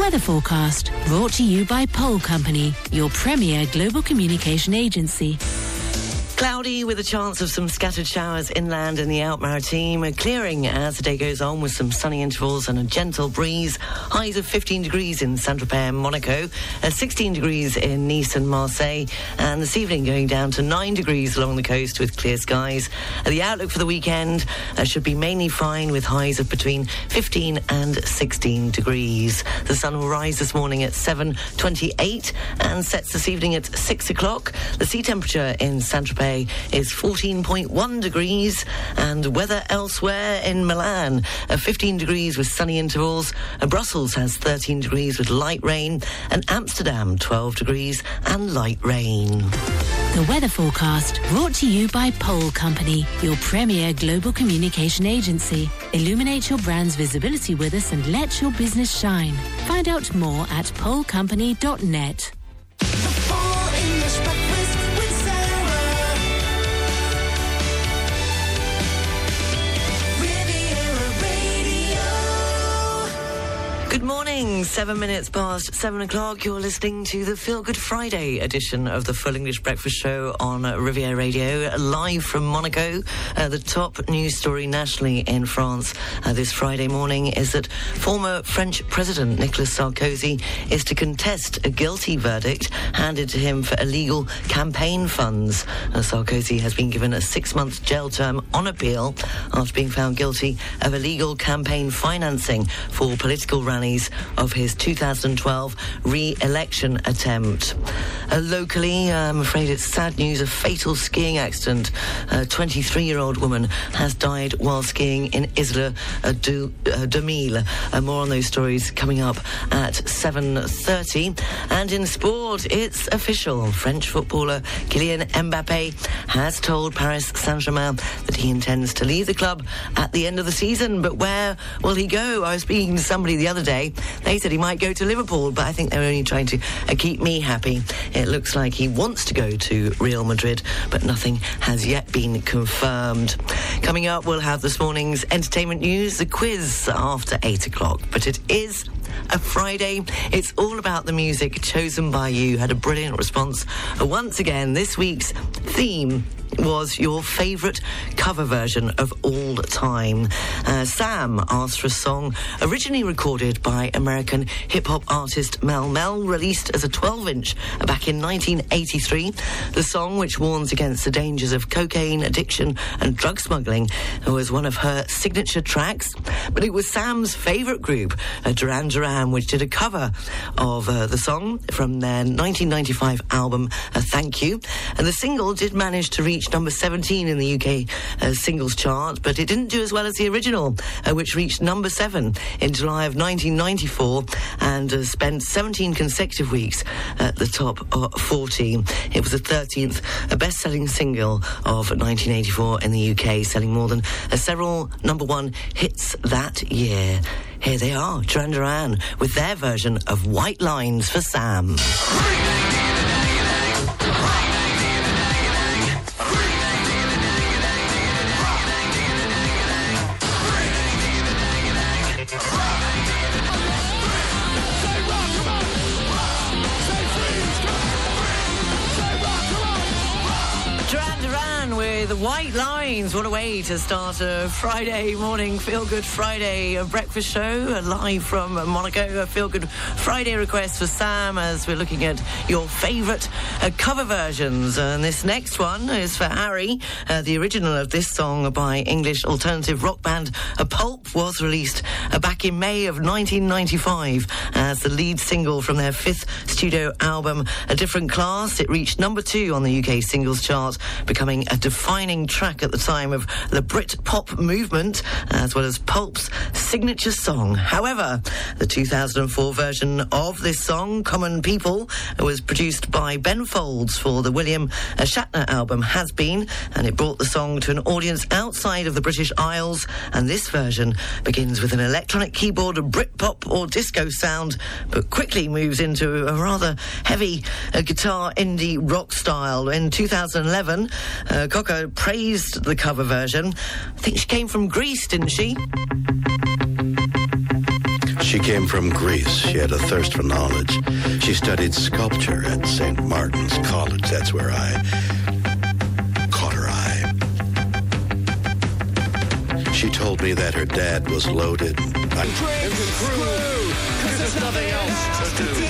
weather forecast brought to you by Pole Company, your premier global communication agency. Cloudy with a chance of some scattered showers inland in the Alpes Maritimes, clearing as the day goes on with some sunny intervals and a gentle breeze. Highs of 15 degrees in Saint-Tropez and Monaco, uh, 16 degrees in Nice and Marseille, and this evening going down to 9 degrees along the coast with clear skies. Uh, the outlook for the weekend uh, should be mainly fine with highs of between 15 and 16 degrees. The sun will rise this morning at 7.28 and sets this evening at 6 o'clock. The sea temperature in Saint-Tropez is 14.1 degrees, and weather elsewhere in Milan, uh, 15 degrees with sunny intervals. Brussels has 13 degrees with light rain, and Amsterdam 12 degrees and light rain. The weather forecast brought to you by Pole Company, your premier global communication agency. Illuminate your brand's visibility with us and let your business shine. Find out more at polecompany.net. morning, seven minutes past seven o'clock. You're listening to the Feel Good Friday edition of the Full English Breakfast Show on Riviera Radio, live from Monaco. Uh, the top news story nationally in France uh, this Friday morning is that former French President Nicolas Sarkozy is to contest a guilty verdict handed to him for illegal campaign funds. Uh, Sarkozy has been given a six month jail term on appeal after being found guilty of illegal campaign financing for political rallies of his 2012 re-election attempt. Uh, locally, I'm afraid it's sad news, a fatal skiing accident. A 23-year-old woman has died while skiing in Isola du, uh, Mille. Uh, more on those stories coming up at 7.30. And in sport, it's official. French footballer Kylian Mbappe has told Paris Saint-Germain that he intends to leave the club at the end of the season. But where will he go? I was speaking to somebody the other day. They said he might go to Liverpool, but I think they're only trying to uh, keep me happy. It looks like he wants to go to Real Madrid, but nothing has yet been confirmed. Coming up, we'll have this morning's entertainment news, the quiz after 8 o'clock. But it is a Friday. It's all about the music chosen by you. Had a brilliant response. Once again, this week's theme was your favourite cover version of all time. Uh, Sam asked for a song originally recorded by American hip hop artist Melle Mel, released as a 12 inch back in 1983. The song, which warns against the dangers of cocaine addiction and drug smuggling, was one of her signature tracks. But it was Sam's favourite group, uh, Duran Duran, which did a cover of uh, the song from their 1995 album, uh, Thank You. And the single did manage to reach reached number 17 in the UK uh, singles chart, but it didn't do as well as the original, uh, which reached number 7 in July of 1994 and uh, spent 17 consecutive weeks at the top of 40. It was the 13th best selling single of 1984 in the UK, selling more than uh, several number one hits that year. Here they are, Duran Duran, with their version of White Lines for Sam. Lines. What a way to start a Friday morning Feel Good Friday a breakfast show live from Monaco. A Feel Good Friday request for Sam as we're looking at your favourite uh, cover versions. And this next one is for Harry. Uh, the original of this song by English alternative rock band A Pulp was released uh, back in May of 1995 as the lead single from their fifth studio album, A Different Class. It reached number two on the UK singles chart, becoming a defining track at the time of the Brit pop movement, as well as Pulp's signature song. However, the 2004 version of this song, Common People, was produced by Ben Folds for the William Shatner album Has Been, and it brought the song to an audience outside of the British Isles. And this version begins with an electronic keyboard, a Britpop or disco sound, but quickly moves into a rather heavy uh, guitar indie rock style. In 2011, uh, praised the cover version. I think she came from Greece, didn't she? She came from Greece. She had a thirst for knowledge. She studied sculpture at St. Martin's College. That's where I caught her eye. She told me that her dad was loaded. I- There's nothing else to do.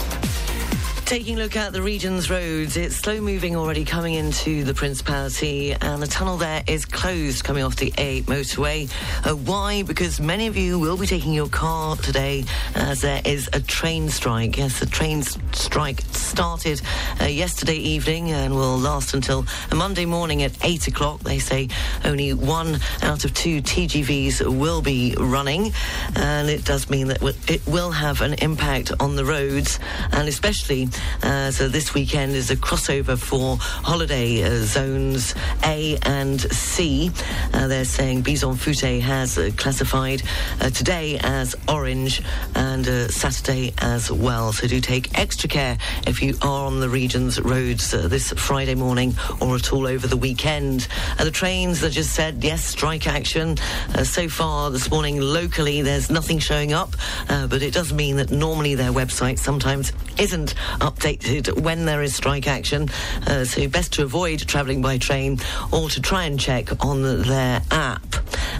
Taking a look at the region's roads, it's slow moving already coming into the Principality, and the tunnel there is closed coming off the A motorway. Uh, why? Because many of you will be taking your car today as there is a train strike. Yes, the train strike started uh, yesterday evening and will last until Monday morning at 8 o'clock. They say only one out of two TGVs will be running, and it does mean that it will have an impact on the roads, and especially uh, so this weekend is a crossover for holiday uh, zones A and C. Uh, they're saying Bison Futé has uh, classified uh, today as orange and uh, Saturday as well. So do take extra care if you are on the region's roads this Friday morning or at all over the weekend. The trains that just said yes, strike action. So far this morning locally, there's nothing showing up, but it does mean that normally their website sometimes isn't updated when there is strike action. Uh, so best to avoid travelling by train or to try and check on their app.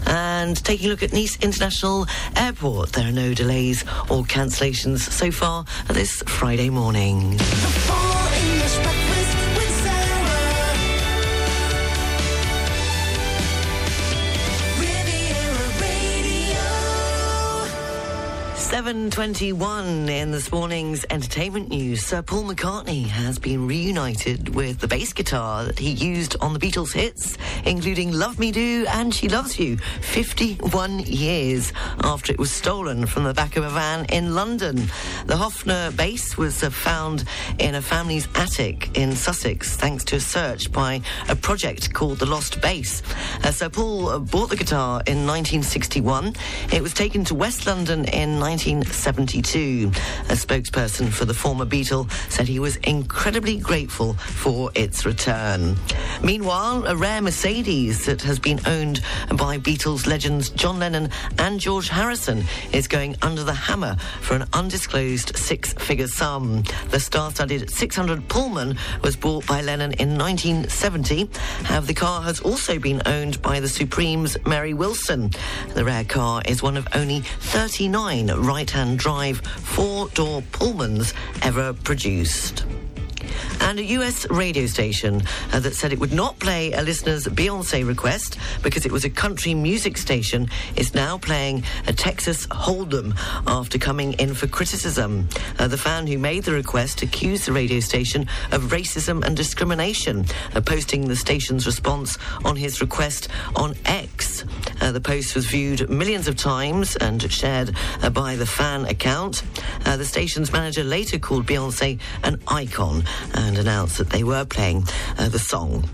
And taking a look at Nice International Airport, there are no delays or cancellations so far this Friday morning. 7.21 in this morning's entertainment news. Sir Paul McCartney has been reunited with the bass guitar that he used on the Beatles hits, including Love Me Do and She Loves You, 51 years after it was stolen from the back of a van in London. The Hofner bass was uh, found in a family's attic in Sussex thanks to a search by a project called The Lost Bass. Uh, Sir Paul uh, bought the guitar in 1961. It was taken to West London in 1972. A spokesperson for the former Beatle said he was incredibly grateful for its return. Meanwhile, a rare Mercedes that has been owned by Beatles legends John Lennon and George Harrison is going under the hammer for an undisclosed six-figure sum. The star-studded 600 Pullman was bought by Lennon in 1970. However, the car has also been owned by the Supremes' Mary Wilson. The rare car is one of only 39 right-hand drive four-door Pullmans ever produced. And a US radio station uh, that said it would not play a listener's Beyonce request because it was a country music station is now playing a Texas Hold'em after coming in for criticism. Uh, the fan who made the request accused the radio station of racism and discrimination, uh, posting the station's response on his request on X. Uh, the post was viewed millions of times and shared uh, by the fan account. Uh, the station's manager later called Beyonce an icon and announced that they were playing the song.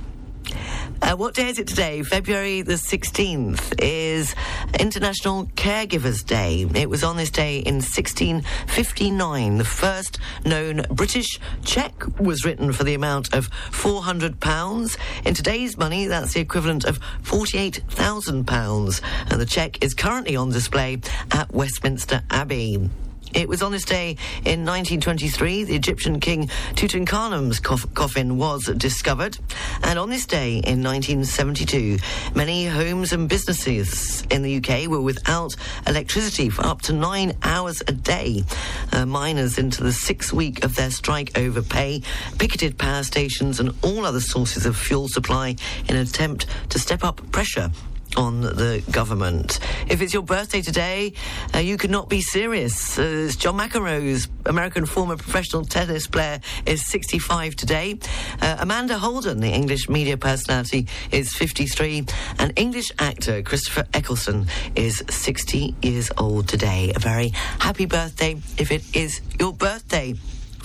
Uh, what day is it today? February the 16th is International Caregivers Day. It was on this day in 1659. The first known British cheque was written for the amount of £400. In today's money, that's the equivalent of £48,000. And the cheque is currently on display at Westminster Abbey. It was on this day in 1923 the Egyptian king Tutankhamun's coffin was discovered. And on this day in 1972, many homes and businesses in the UK were without electricity for up to nine hours a day. Uh, miners into the sixth week of their strike over pay picketed power stations and all other sources of fuel supply in an attempt to step up pressure on the government. If it's your birthday today, uh, you could not be serious. Uh, John McEnroe's American former professional tennis player is 65 today. Uh, Amanda Holden, the English media personality, is 53. And English actor Christopher Eccleston is 60 years old today. A very happy birthday if it is your birthday.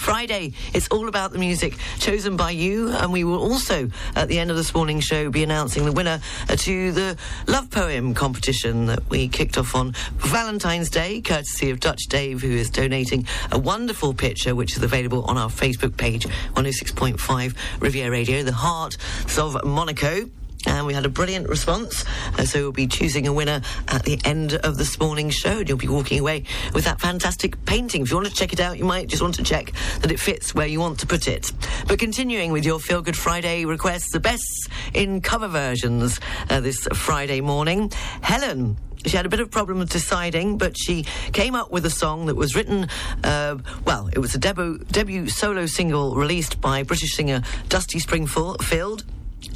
Friday. It's all about the music chosen by you, and we will also, at the end of this morning's show, be announcing the winner to the love poem competition that we kicked off on Valentine's Day, courtesy of Dutch Dave, who is donating a wonderful picture which is available on our Facebook page, 106.5 Riviera Radio, the heart of Monaco. And we had a brilliant response. Uh, so we'll be choosing a winner at the end of this morning's show. And you'll be walking away with that fantastic painting. If you want to check it out, you might just want to check that it fits where you want to put it. But continuing with your Feel Good Friday requests, the best in cover versions uh, this Friday morning. Helen she had a bit of problem with deciding, but she came up with a song that was written, uh, well, it was a debut, debut solo single released by British singer Dusty Springfield.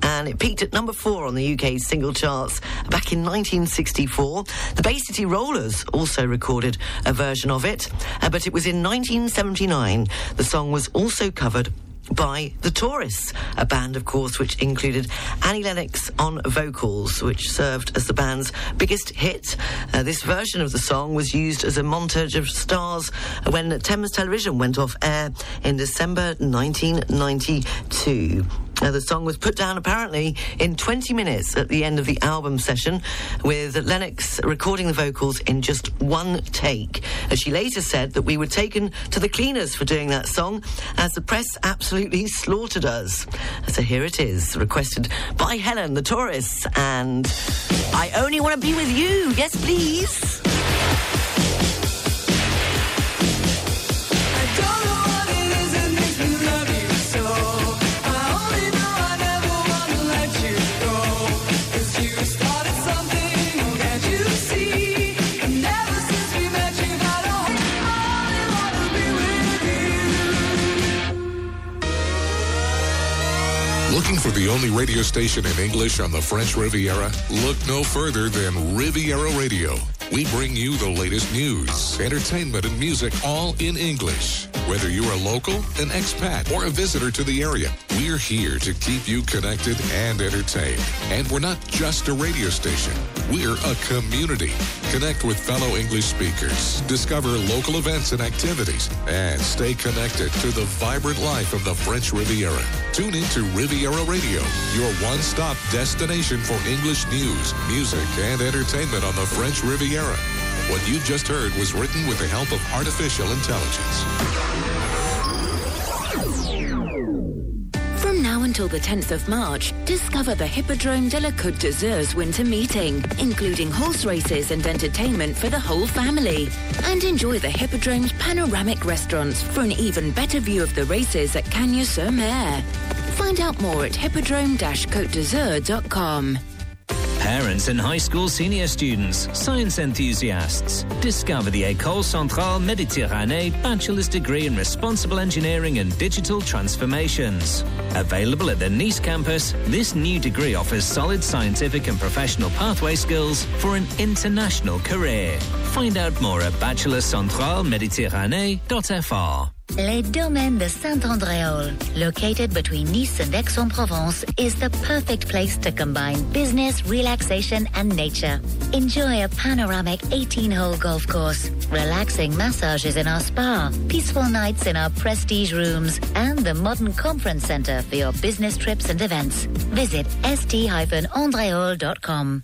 And it peaked at number four on the UK single charts back in 1964. The Bay City Rollers also recorded a version of it, uh, but it was in 1979. The song was also covered by the Tourists, a band, of course, which included Annie Lennox on vocals, which served as the band's biggest hit. Uh, this version of the song was used as a montage of stars when Thames Television went off air in December 1992. Uh, the song was put down apparently in 20 minutes at the end of the album session, with Lennox recording the vocals in just one take. As she later said that we were taken to the cleaners for doing that song, as the press absolutely slaughtered us. So here it is, requested by Helen, the tourists, and I only want to be with you. Yes, please. The only radio station in English on the French Riviera? Look no further than Riviera Radio. We bring you the latest news, entertainment, and music all in English. Whether you're a local, an expat, or a visitor to the area, we're here to keep you connected and entertained. And we're not just a radio station, we're a community. Connect with fellow English speakers, discover local events and activities, and stay connected to the vibrant life of the French Riviera. Tune into Riviera Radio, your one stop destination for English news, music, and entertainment on the French Riviera. What you've just heard was written with the help of artificial intelligence. From now until the 10th of March, discover the Hippodrome de la Côte d'Azur's winter meeting, including horse races and entertainment for the whole family. And enjoy the Hippodrome's panoramic restaurants for an even better view of the races at Cagnes-sur-Mer. Find out more at hippodrome-côte d'Azur.com. Parents and high school senior students, science enthusiasts, discover the École Centrale Méditerranée bachelor's degree in responsible engineering and digital transformations. Available at the Nice campus, this new degree offers solid scientific and professional pathway skills for an international career. Find out more at bachelorcentraleméditerranée.fr. Les Domaines de Saint-Andréol, located between Nice and Aix-en-Provence, is the perfect place to combine business, relaxation, and nature. Enjoy a panoramic 18-hole golf course, relaxing massages in our spa, peaceful nights in our prestige rooms, and the modern conference center for your business trips and events. Visit st-andreol.com.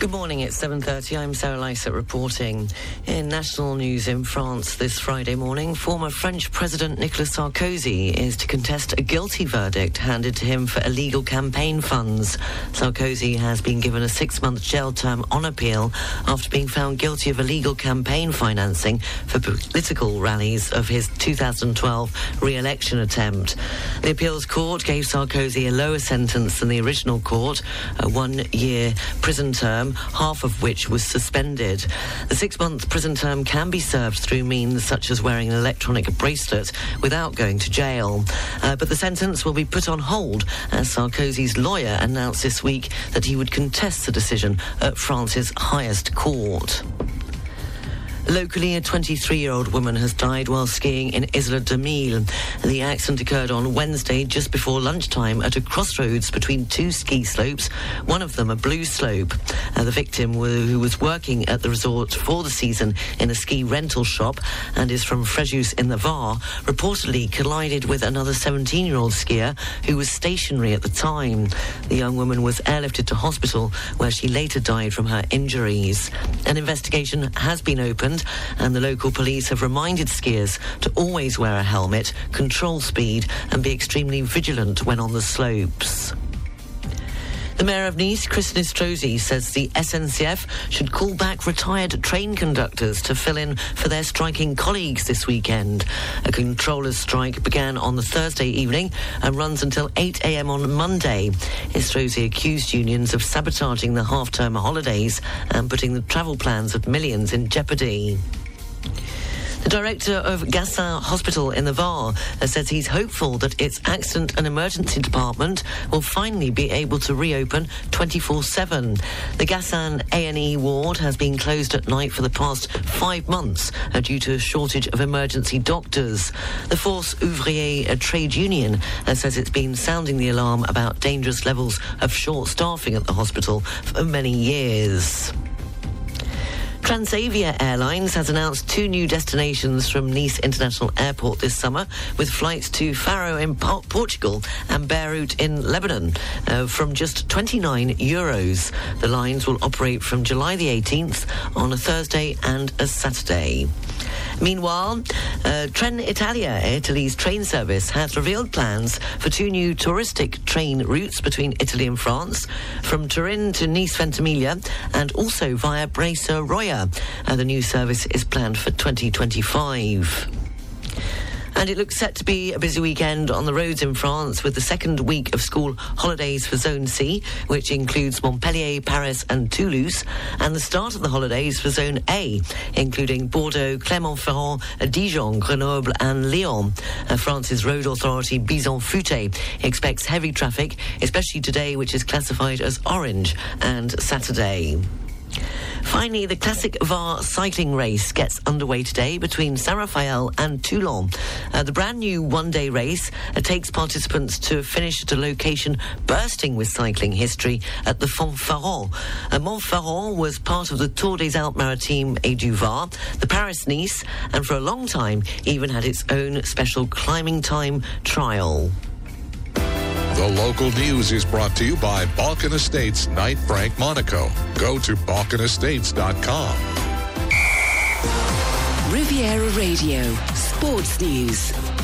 Good morning, it's 7.30. I'm Sarah Lysett reporting. In national news in France this Friday morning, former French President Nicolas Sarkozy is to contest a guilty verdict handed to him for illegal campaign funds. Sarkozy has been given a six-month jail term on appeal after being found guilty of illegal campaign financing for political rallies of his 2012 re-election attempt. The appeals court gave Sarkozy a lower sentence than the original court, a one-year prison term, half of which was suspended. The six-month prison term can be served through means such as wearing an electronic bracelet without going to jail. Uh, but the sentence will be put on hold as Sarkozy's lawyer announced this week that he would contest the decision at France's highest court. Locally, a 23-year-old woman has died while skiing in Isola de Mille. The accident occurred on Wednesday just before lunchtime at a crossroads between two ski slopes, one of them a blue slope. Uh, the victim, who was working at the resort for the season in a ski rental shop and is from Frejus in the Var, reportedly collided with another 17-year-old skier who was stationary at the time. The young woman was airlifted to hospital where she later died from her injuries. An investigation has been opened and the local police have reminded skiers to always wear a helmet, control speed and be extremely vigilant when on the slopes. The Mayor of Nice, Christian Estrosi, says the SNCF should call back retired train conductors to fill in for their striking colleagues this weekend. A controllers' strike began on the Thursday evening and runs until 8 a.m. on Monday. Nistrosi accused unions of sabotaging the half-term holidays and putting the travel plans of millions in jeopardy. The director of Gassin Hospital in the Var says he's hopeful that its accident and emergency department will finally be able to reopen 24/7. The Gassin A&E ward has been closed at night for the past five months uh, due to a shortage of emergency doctors. The Force Ouvrière uh, trade union uh, says it's been sounding the alarm about dangerous levels of short staffing at the hospital for many years. Transavia Airlines has announced two new destinations from Nice International Airport this summer, with flights to Faro in Po- Portugal and Beirut in Lebanon uh, from just 29 euros. The lines will operate from July the 18th on a Thursday and a Saturday. Meanwhile, uh, Trenitalia, Italy's train service, has revealed plans for two new touristic train routes between Italy and France, from Turin to Nice Ventimiglia, and also via Bresa The new service is planned for 2025. And it looks set to be a busy weekend on the roads in France with the second week of school holidays for Zone C, which includes Montpellier, Paris, and Toulouse, and the start of the holidays for Zone A, including Bordeaux, Clermont-Ferrand, Dijon, Grenoble, and Lyon. Uh, France's road authority, Bison Futé, expects heavy traffic, especially today, which is classified as orange, and Saturday. Finally, the Classic VAR cycling race gets underway today between Saint Raphael and Toulon. Uh, the brand new one day race uh, takes participants to finish at a location bursting with cycling history at the Montfaron. Uh, Montfaron was part of the Tour des Alpes Maritimes et du Var, the Paris Nice, and for a long time even had its own special climbing time trial. The local news is brought to you by Balkan Estates Knight Frank Monaco. Go to balkanestates.com. Riviera Radio, Sports News.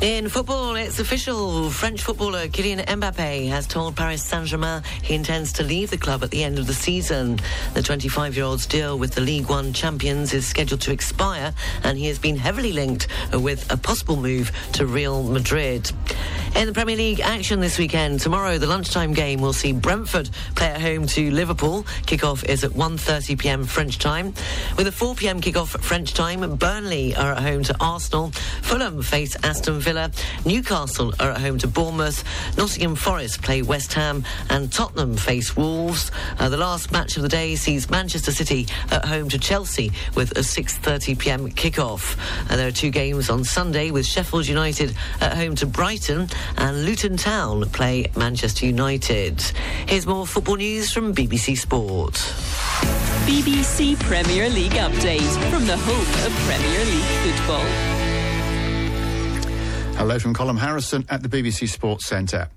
In football, it's official. French footballer Kylian Mbappe has told Paris Saint-Germain he intends to leave the club at the end of the season. The 25-year-old's deal with the League One champions is scheduled to expire, and he has been heavily linked with a possible move to Real Madrid. In the Premier League action this weekend, tomorrow the lunchtime game will see Brentford play at home to Liverpool. Kickoff is at 1:30 p.m. French time. With a 4 p.m. kickoff French time, Burnley are at home to Arsenal. Fulham face Aston Villa. Newcastle are at home to Bournemouth. Nottingham Forest play West Ham, and Tottenham face Wolves. Uh, the last match of the day sees Manchester City at home to Chelsea with a 6:30 p.m. kickoff. Uh, there are two games on Sunday with Sheffield United at home to Brighton and Luton Town play Manchester United. Here's more football news from BBC Sport. BBC Premier League update from the home of Premier League football. Hello from Colin Harrison at the BBC Sports Centre.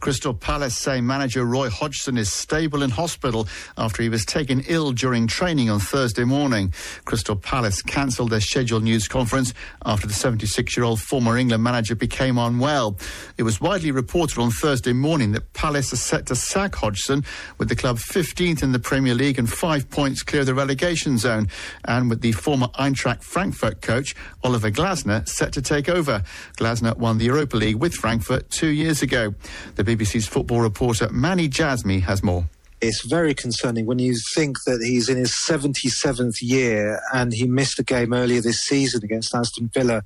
Crystal Palace say manager Roy Hodgson is stable in hospital after he was taken ill during training on Thursday morning. Crystal Palace cancelled their scheduled news conference after the 76 year old former England manager became unwell. It was widely reported on Thursday morning that Palace are set to sack Hodgson with the club 15th in the Premier League and five points clear of the relegation zone, and with the former Eintracht Frankfurt coach Oliver Glasner set to take over. Glasner won the Europa League with Frankfurt two years ago. The BBC's football reporter Manny Jasmy has more. It's very concerning when you think that he's in his 77th year and he missed a game earlier this season against Aston Villa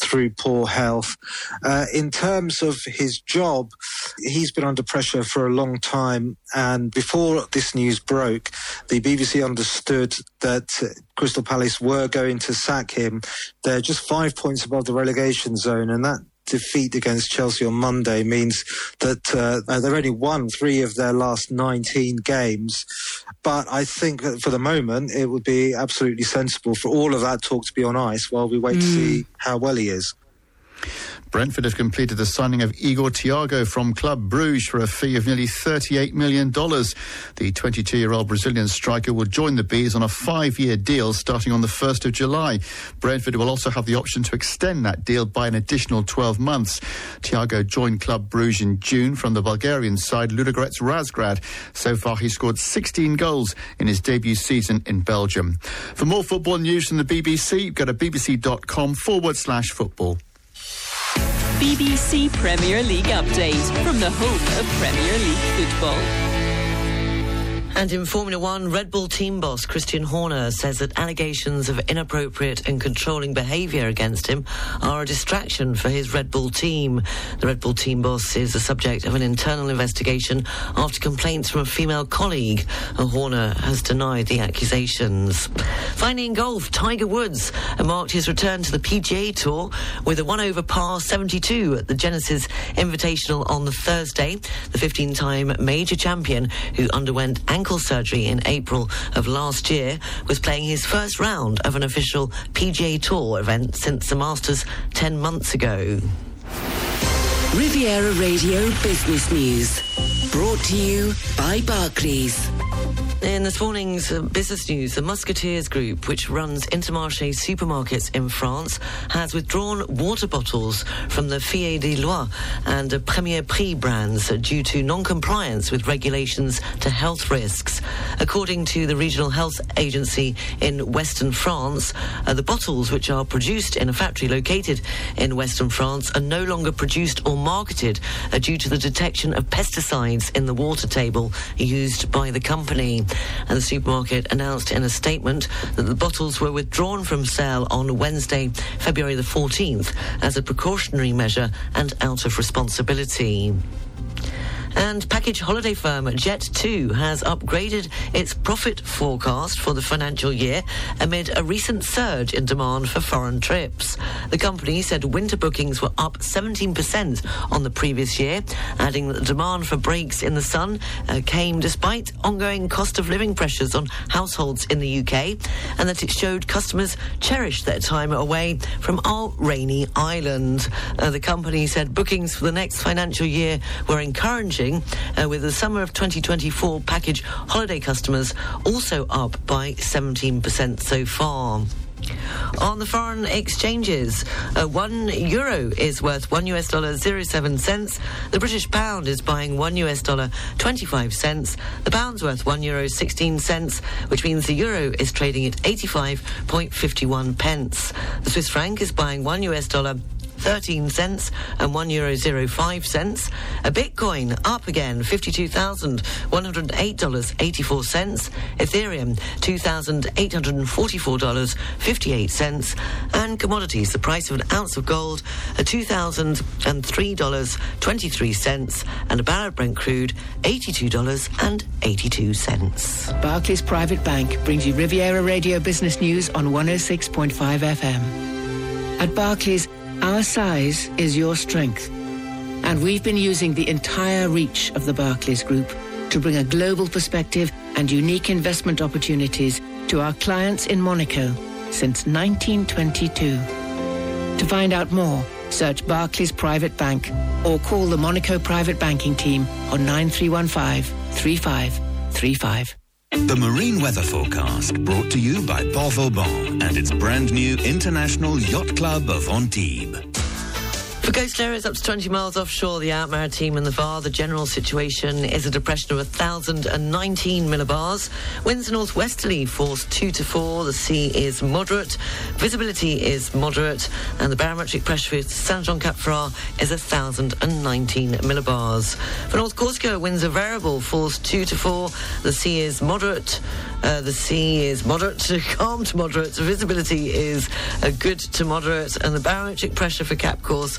through poor health. Uh, in terms of his job, he's been under pressure for a long time. And before this news broke, the BBC understood that uh, Crystal Palace were going to sack him. They're just five points above the relegation zone, and that defeat against Chelsea on Monday means that uh, they've only won three of their last 19 games. But I think that for the moment, it would be absolutely sensible for all of that talk to be on ice while we wait to see how well he is. Brentford have completed the signing of Igor Thiago from Club Bruges for a fee of nearly $38 million. The 22 year old Brazilian striker will join the Bees on a five year deal starting on the 1st of July. Brentford will also have the option to extend that deal by an additional 12 months. Thiago joined Club Bruges in June from the Bulgarian side Ludogorets Razgrad. So far, he scored 16 goals in his debut season in Belgium. For more football news from the BBC, go to bbc.com forward slash football. BBC Premier League update from the home of Premier League football. And in Formula One, Red Bull team boss Christian Horner says that allegations of inappropriate and controlling behaviour against him are a distraction for his Red Bull team. The Red Bull team boss is the subject of an internal investigation after complaints from a female colleague. Horner has denied the accusations. Finally, in golf, Tiger Woods marked his return to the PGA Tour with a one over par 72 at the Genesis Invitational on the Thursday. The 15 time major champion who underwent ankle surgery in April of last year was playing his first round of an official PGA Tour event since the Masters 10 months ago. Riviera Radio Business News. Brought to you by Barclays. In this morning's uh, business news, the Musketeers Group, which runs Intermarché supermarkets in France, has withdrawn water bottles from the Fiée des Lois and Premier Prix brands due to non-compliance with regulations to health risks. According to the regional health agency in Western France, uh, the bottles, which are produced in a factory located in Western France, are no longer produced or marketed uh, due to the detection of pesticides in the water table used by the company. And the supermarket announced in a statement that the bottles were withdrawn from sale on Wednesday, February the 14th, as a precautionary measure and out of responsibility. And package holiday firm Jet2 has upgraded its profit forecast for the financial year amid a recent surge in demand for foreign trips. The company said winter bookings were up 17% on the previous year, adding that the demand for breaks in the sun uh, came despite ongoing cost of living pressures on households in the UK, and that it showed customers cherish their time away from our rainy island. Uh, the company said bookings for the next financial year were encouraging uh, with the summer of 2024 package holiday customers also up by 17% so far. On the foreign exchanges, uh, one euro is worth one US dollar zero seven cents. The British pound is buying one US dollar twenty five cents. The pound's worth one euro sixteen cents, which means the euro is trading at eighty five point fifty one pence. The Swiss franc is buying one US dollar 13 cents and 1 euro 05 cents. A Bitcoin up again, $52,108.84 cents. Ethereum, $2,844.58 cents. And commodities, the price of an ounce of gold at $2,003.23 and a barrel of Brent crude, $82.82. Barclays Private Bank brings you Riviera Radio Business News on 106.5 FM. At Barclays, our size is your strength. And we've been using the entire reach of the Barclays Group to bring a global perspective and unique investment opportunities to our clients in Monaco since 1922. To find out more, search Barclays Private Bank or call the Monaco Private Banking Team on 9315 3535. The Marine Weather Forecast brought to you by Port Vauban and its brand new International Yacht Club of Antibes. For coastal areas up to 20 miles offshore, the Alpes Maritimes and the VAR, the general situation is a depression of 1,019 millibars. Winds northwesterly, force 2 to 4. The sea is moderate. Visibility is moderate. And the barometric pressure for Saint Jean Cap Ferrat is 1,019 millibars. For North Corsica, winds are variable, force 2 to 4. The sea is moderate. Uh, the sea is moderate to calm to moderate. Visibility is uh, good to moderate. And the barometric pressure for Cap Corse,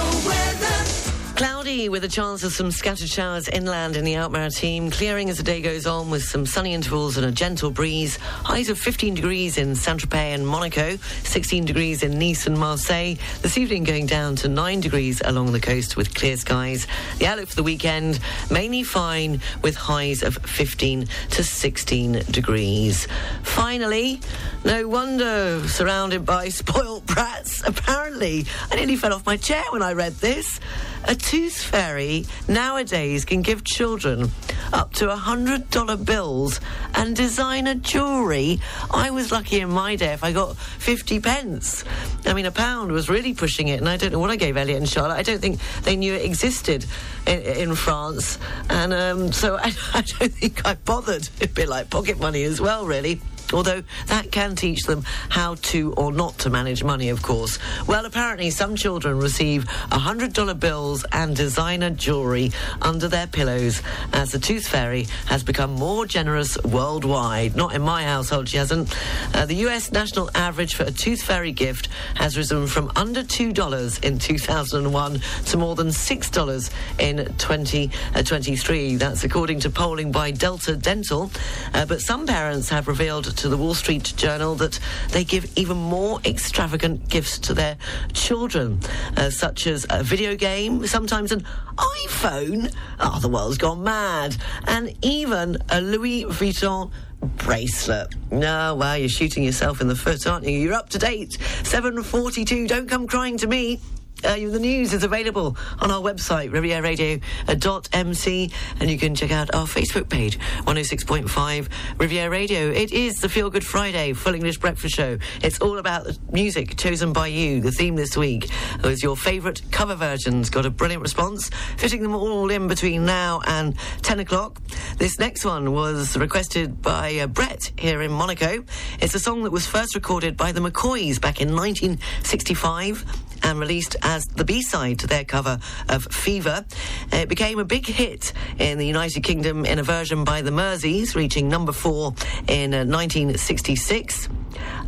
Cloudy with a chance of some scattered showers inland in the Alpes Maritimes. Clearing as the day goes on with some sunny intervals and a gentle breeze. Highs of 15 degrees in Saint-Tropez and Monaco, 16 degrees in Nice and Marseille. This evening going down to 9 degrees along the coast with clear skies. The outlook for the weekend, mainly fine with highs of 15 to 16 degrees. Finally, no wonder surrounded by spoilt brats. Apparently, I nearly fell off my chair when I read this. A tooth fairy nowadays can give children up to $100 bills and designer jewellery. I was lucky in my day if I got 50 pence. I mean, a pound was really pushing it, and I don't know what I gave Elliot and Charlotte. I don't think they knew it existed in, in France. And um, so I, I don't think I bothered. A bit like pocket money as well, really. Although that can teach them how to or not to manage money, of course. Well, apparently, some children receive $100 bills and designer jewellery under their pillows as the Tooth Fairy has become more generous worldwide. Not in my household, she hasn't. Uh, the US national average for a Tooth Fairy gift has risen from under $2 in 2001 to more than $6 in 2023. That's according to polling by Delta Dental. Uh, but some parents have revealed to the Wall Street Journal that they give even more extravagant gifts to their children, uh, such as a video game, sometimes an iPhone. Oh, the world's gone mad. And even a Louis Vuitton bracelet. No, well, you're shooting yourself in the foot, aren't you? You're up to date. 742. Don't come crying to me. Uh, the news is available on our website, rivieradio.mc, and you can check out our Facebook page, 106.5 Riviera Radio. It is the Feel Good Friday Full English Breakfast Show. It's all about the music chosen by you. The theme this week was your favourite cover versions. Got a brilliant response, fitting them all in between now and 10 o'clock. This next one was requested by uh, Brett here in Monaco. It's a song that was first recorded by the McCoys back in 1965 and released as the B-side to their cover of Fever. It became a big hit in the United Kingdom in a version by the Merseys, reaching number four in uh, 1966.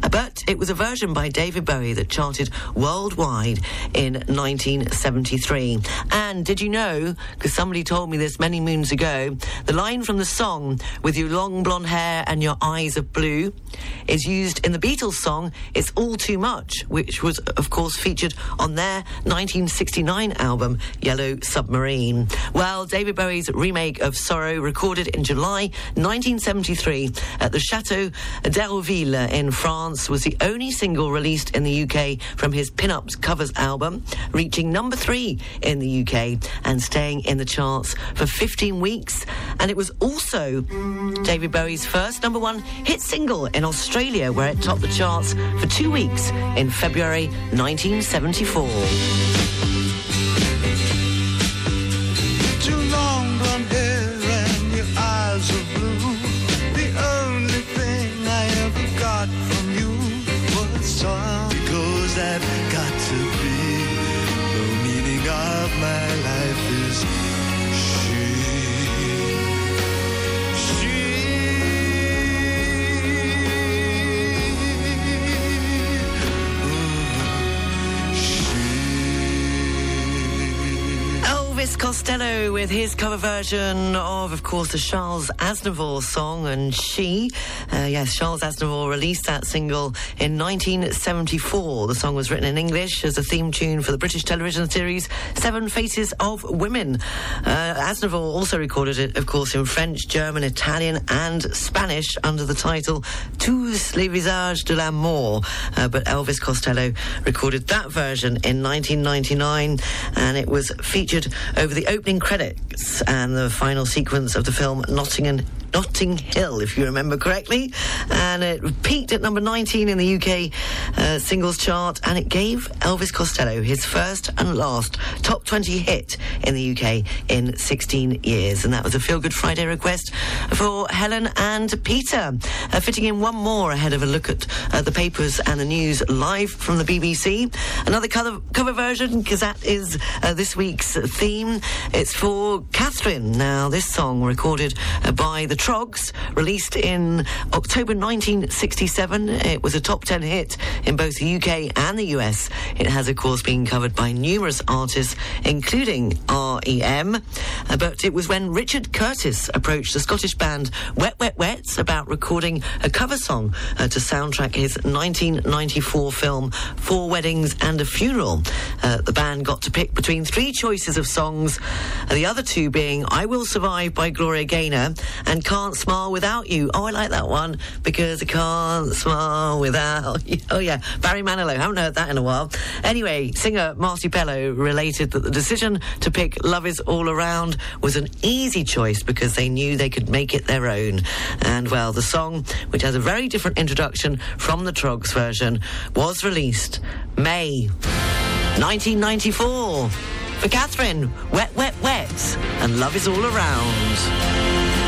Uh, But it was a version by David Bowie that charted worldwide in 1973. And did you know, because somebody told me this many moons ago, the line from the song, With Your Long Blonde Hair and Your Eyes of Blue, is used in the Beatles song, It's All Too Much, which was, of course, featured on their 1969 album, Yellow Submarine. Well, David Bowie's remake of Sorrow, recorded in July 1973 at the Chateau d'Hérouville in France, was the only single released in the UK from his Pin-Ups covers album, reaching number three in the UK and staying in the charts for 15 weeks. And it was also David Bowie's first number one hit single in Australia, where it topped the charts for two weeks in February 1974. Costello with his cover version of, of course, the Charles Aznavour song and She. Uh, yes, Charles Aznavour released that single in 1974. The song was written in English as a theme tune for the British television series Seven Faces of Women. Uh, Aznavour also recorded it, of course, in French, German, Italian, and Spanish under the title Tous les visages de l'amour. Uh, but Elvis Costello recorded that version in 1999, and it was featured over the opening credits and the final sequence of the film Nottingham. Notting Hill, if you remember correctly, and it peaked at number 19 in the UK uh, singles chart, and it gave Elvis Costello his first and last top 20 hit in the UK in 16 years, and that was a Feel Good Friday request for Helen and Peter, uh, fitting in one more ahead of a look at uh, the papers and the news live from the BBC. Another cover, cover version, because that is uh, this week's theme. It's for Catherine. Now, this song recorded uh, by the Troggs, released in October 1967. It was a top 10 hit in both the UK and the US. It has, of course, been covered by numerous artists, including REM. Uh, but it was when Richard Curtis approached the Scottish band Wet Wet Wets about recording a cover song uh, to soundtrack his 1994 film Four Weddings and a Funeral. Uh, the band got to pick between three choices of songs, uh, the other two being I Will Survive by Gloria Gaynor and Can't Smile Without You. Oh, I like that one because I can't smile without you. Oh, yeah. Barry Manilow. Haven't heard that in a while. Anyway, singer Marti Pellow related that the decision to pick Love Is All Around was an easy choice because they knew they could make it their own. And, well, the song, which has a very different introduction from the Troggs version, was released May 1994. For Catherine, Wet, Wet, Wet, and Love Is All Around.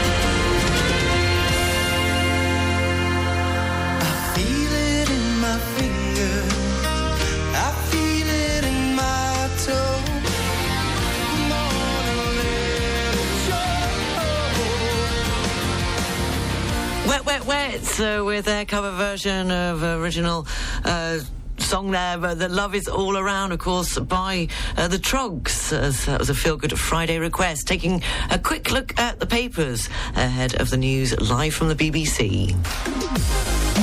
Wet, uh, with their cover version of original. Uh, Song there, but the love is all around, of course, by uh, the Troggs. So that was a feel good Friday request. Taking a quick look at the papers ahead of the news live from the BBC.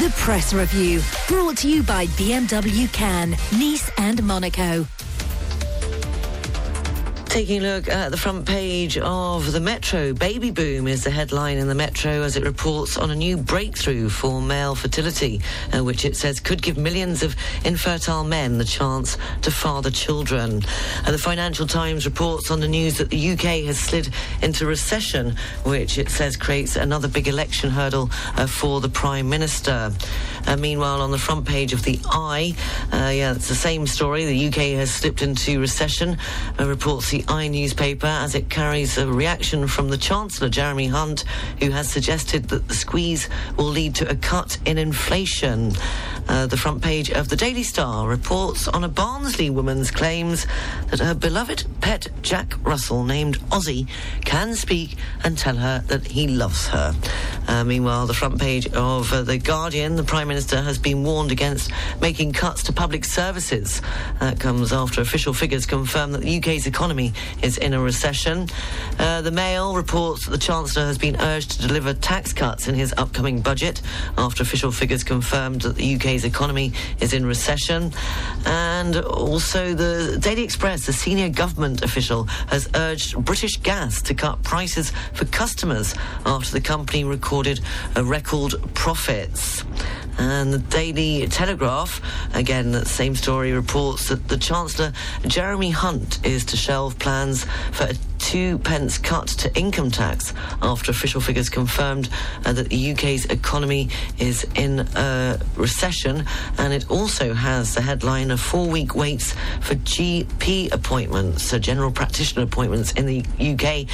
The Press Review, brought to you by BMW Cannes, Nice and Monaco. Taking a look at the front page of the Metro, baby boom is the headline in the Metro as it reports on a new breakthrough for male fertility, uh, which it says could give millions of infertile men the chance to father children. Uh, the Financial Times reports on the news that the UK has slid into recession, which it says creates another big election hurdle uh, for the Prime Minister. Uh, meanwhile, on the front page of the Eye, uh, yeah, it's the same story. The UK has slipped into recession, uh, reports the Eye newspaper, as it carries a reaction from the Chancellor, Jeremy Hunt, who has suggested that the squeeze will lead to a cut in inflation. Uh, the front page of the Daily Star reports on a Barnsley woman's claims that her beloved pet Jack Russell, named Ozzy, can speak and tell her that he loves her. Uh, meanwhile, the front page of uh, The Guardian, the Prime Minister has been warned against making cuts to public services. That comes after official figures confirm that the UK's economy is in a recession. Uh, the Mail reports that the Chancellor has been urged to deliver tax cuts in his upcoming budget after official figures confirmed that the UK's economy is in recession. And also, the Daily Express, a senior government official, has urged British Gas to cut prices for customers after the company recorded a record profits. And the Daily Telegraph, again, that same story, reports that the Chancellor, Jeremy Hunt, is to shelve plans for a two pence cut to income tax after official figures confirmed uh, that the UK's economy is in a recession. And it also has the headline of four week waits for GP appointments, so general practitioner appointments in the UK,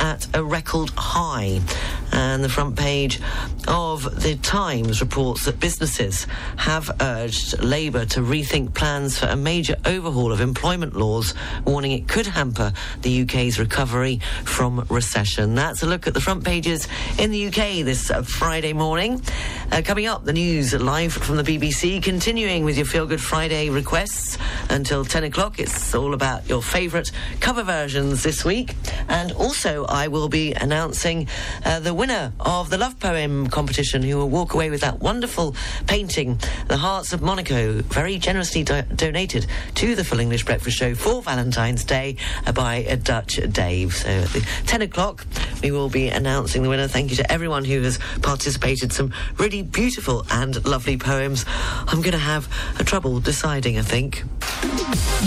at a record high. And the front page of the Times reports that businesses have urged Labour to rethink plans for a major overhaul of employment laws, warning it could hamper the UK's recovery from recession. That's a look at the front pages in the UK this Friday morning. Uh, coming up, the news live from the BBC, continuing with your Feel Good Friday requests until 10 o'clock. It's all about your favourite cover versions this week. And also, I will be announcing uh, the winner of the Love Poem competition who will walk away with that wonderful painting, The Hearts of Monaco, very generously do- donated to the Full English Breakfast Show for Valentine's Day by a Dutch Dave. So at the 10 o'clock, we will be announcing the winner. Thank you to everyone who has participated. Some really beautiful and lovely poems. I'm going to have a trouble deciding, I think.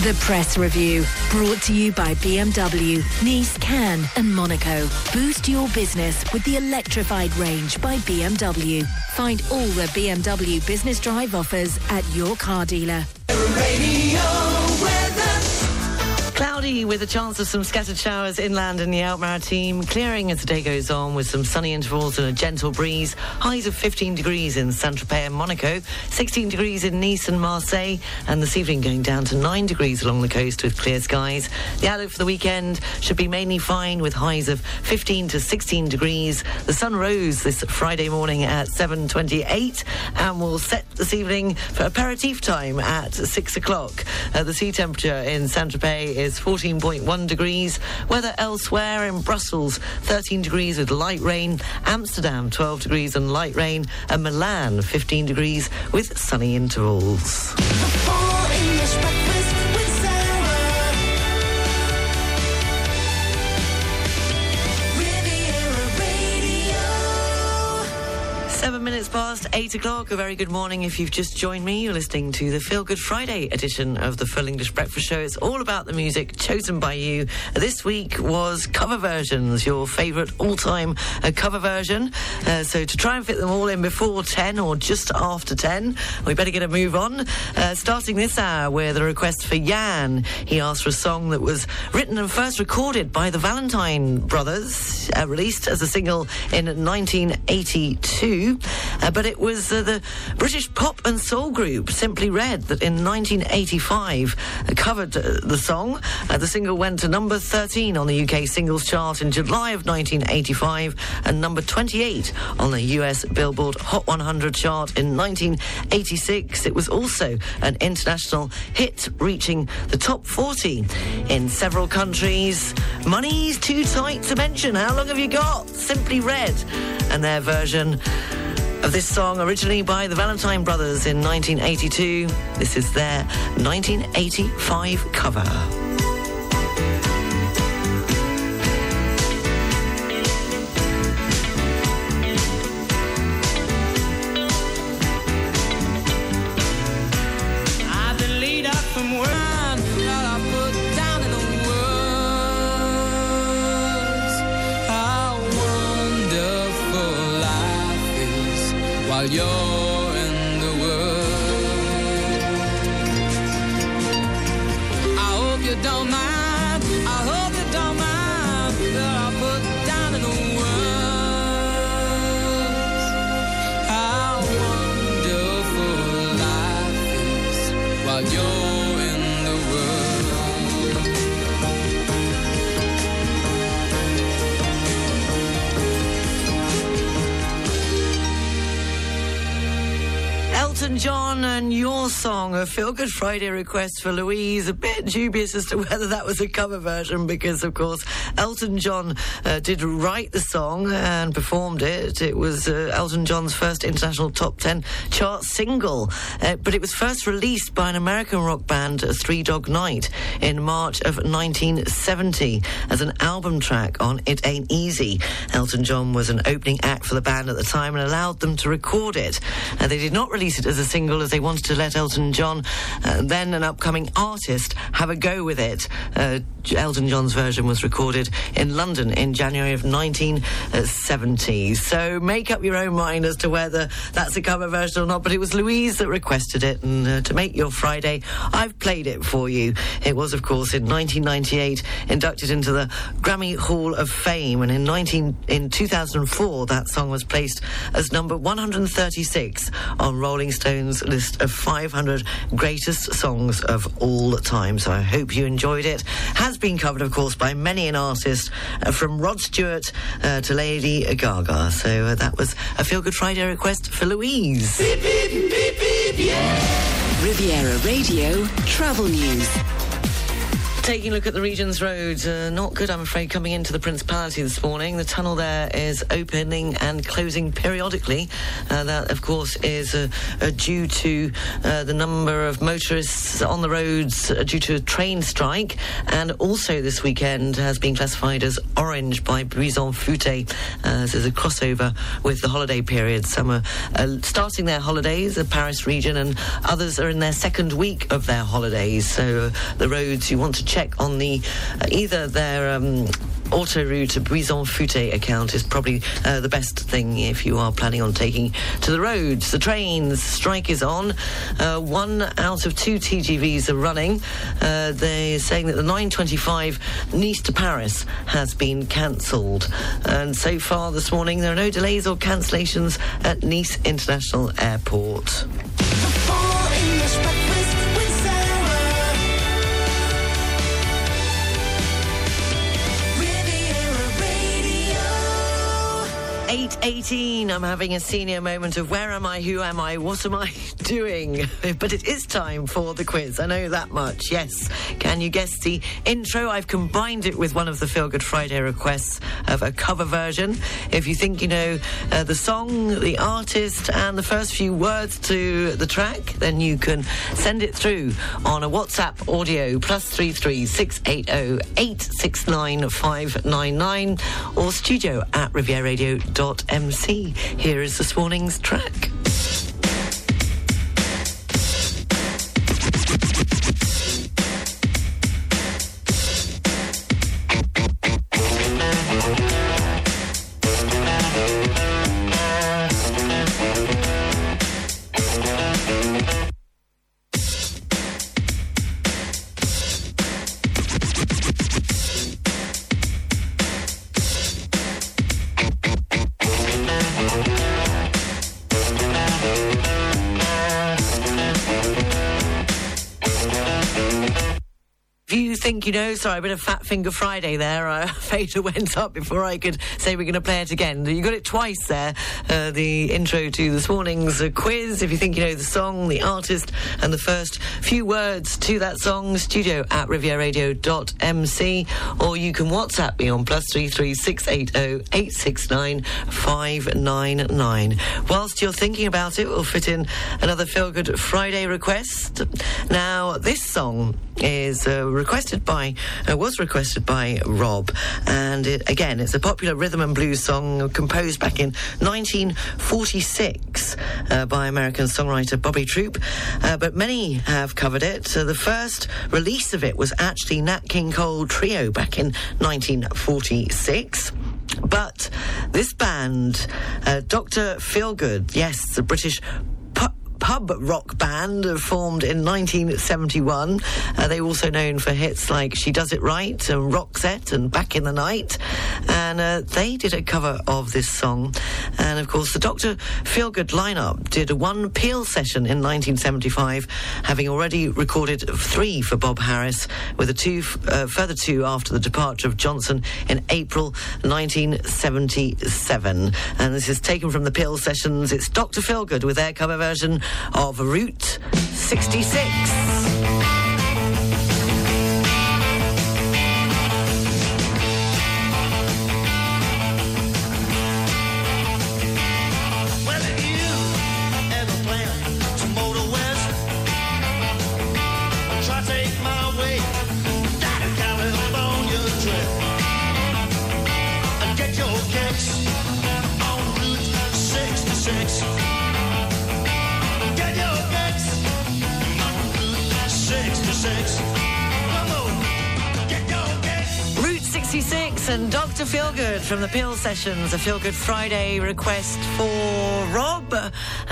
The Press Review, brought to you by BMW, Nice, Cannes, and Monaco. Boost your business with the electrified range by BMW. Find all the BMW Business Drive offers at your car dealer. Cloudy with a chance of some scattered showers inland in the Alpes-Maritimes. Clearing as the day goes on with some sunny intervals and a gentle breeze. Highs of 15 degrees in Saint-Tropez and Monaco. 16 degrees in Nice and Marseille. And this evening going down to 9 degrees along the coast with clear skies. The outlook for the weekend should be mainly fine with highs of 15 to 16 degrees. The sun rose this Friday morning at 7.28 and will set this evening for aperitif time at 6 o'clock. Uh, the sea temperature in Saint-Tropez is 14.1 degrees. Weather elsewhere in Brussels, 13 degrees with light rain. Amsterdam, 12 degrees and light rain. And Milan, 15 degrees with sunny intervals. Past eight o'clock. A very good morning if you've just joined me. You're listening to the Feel Good Friday edition of the Full English Breakfast Show. It's all about the music chosen by you. This week was cover versions, your favourite all time uh, cover version. Uh, so to try and fit them all in before 10 or just after 10, we better get a move on. Uh, starting this hour with a request for Jan. He asked for a song that was written and first recorded by the Valentine Brothers, uh, released as a single in 1982. Uh, but it was uh, the British pop and soul group Simply Red that in 1985 uh, covered uh, the song. Uh, the single went to number 13 on the UK singles chart in July of 1985 and number 28 on the US Billboard Hot 100 chart in 1986. It was also an international hit, reaching the top 40 in several countries. Money's too tight to mention. How long have you got? Simply Red and their version of this song, originally by the Valentine Brothers in 1982. This is their 1985 cover. Song, a Feel Good Friday request for Louise. A bit dubious as to whether that was a cover version because, of course, Elton John uh, did write the song and performed it. It was uh, Elton John's first international top 10 chart single, uh, but it was first released by an American rock band, Three Dog Night, in March of 1970 as an album track on It Ain't Easy. Elton John was an opening act for the band at the time and allowed them to record it. Uh, they did not release it as a single as they wanted to let Elton John, uh, then an upcoming artist, have a go with it. Uh, Elton John's version was recorded in London in January of 1970. So make up your own mind as to whether that's a cover version or not. But it was Louise that requested it, and uh, to make your Friday, I've played it for you. It was, of course, in 1998 inducted into the Grammy Hall of Fame, and in 19 in 2004 that song was placed as number 136 on Rolling Stone's list of 500 greatest songs of all time. So I hope you enjoyed it. Has been covered, of course, by many an artist, uh, from Rod Stewart uh, to Lady Gaga. So uh, that was a Feel Good Friday request for Louise. Riviera Radio Travel News. Taking a look at the region's roads, uh, not good, I'm afraid, coming into the Principality this morning. The tunnel there is opening and closing periodically. Uh, that, of course, is uh, uh, due to uh, the number of motorists on the roads uh, due to a train strike, and also this weekend has been classified as orange by Bison Futé. Uh, this is a crossover with the holiday period. Some are starting their holidays, the Paris region, and others are in their second week of their holidays. So the roads you want to check on the uh, either their um, autoroute Bison Futé account is probably uh, the best thing if you are planning on taking to the roads. The trains strike is on. Uh, one out of two TGVs are running. Uh, they're saying that the 925 Nice to Paris has been cancelled. And so far this morning, there are no delays or cancellations at Nice International Airport. Eight eighteen. I'm having a senior moment of where am I? Who am I? What am I doing? But it is time for the quiz. I know that much. Yes. Can you guess the intro? I've combined it with one of the Feel Good Friday requests of a cover version. If you think you know uh, the song, the artist, and the first few words to the track, then you can send it through on a WhatsApp audio plus three three six eight zero eight six nine five nine nine or studio at rivieradio.mc. Here is this morning's track. You know, sorry, a bit of Fat Finger Friday there. Uh, Fader went up before I could say we're going to play it again. You got it twice there. Uh, the intro to this morning's uh, quiz. If you think you know the song, the artist, and the first few words to that song, studio at rivieradio.mc, or you can WhatsApp me on plus three three six eight zero eight six nine five nine nine. Whilst you're thinking about it, we'll fit in another Feel Good Friday request. Now, this song is uh, requested by uh, was requested by Rob, and it, again, it's a popular rhythm and blues song composed back in 1946 uh, by American songwriter Bobby Troup, uh, but many have covered it. The first release of it was actually Nat King Cole Trio back in 1946. But this band, uh, Dr. Feelgood, yes, the British pub rock band formed in 1971. Uh, they were also known for hits like She Does It Right and Roxette and Back in the Night. And uh, they did a cover of this song. And of course, the Dr. Feelgood lineup did a one Peel session in 1975, having already recorded three for Bob Harris, with a two uh, further two after the departure of Johnson in April 1977. And this is taken from the Peel sessions. It's Dr. Feelgood with their cover version of Route 66. From the Peel Sessions, a Feel Good Friday request for Rob.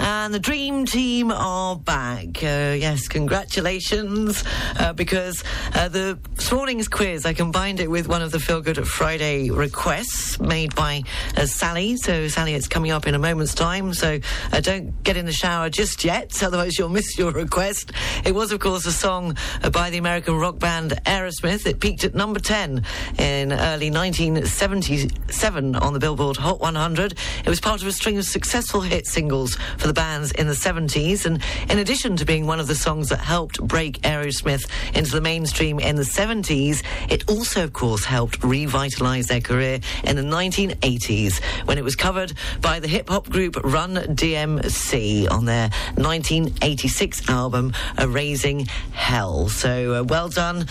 And the Dream Team are back. Uh, yes, congratulations, uh, because uh, the morning's quiz, I combined it with one of the Feel Good Friday requests made by uh, Sally. So, Sally, it's coming up in a moment's time, so uh, don't get in the shower just yet, otherwise you'll miss your request. It was, of course, a song uh, by the American rock band Aerosmith. It peaked at number 10 in early 1977 on the Billboard Hot 100. It was part of a string of successful hit singles for the bands in the 70s, and in addition to being one of the songs that helped break Aerosmith into the mainstream in the 70s, it also, of course, helped revitalize their career in the 1980s when it was covered by the hip hop group Run DMC on their 1986 album, Raising Hell. So uh, well done.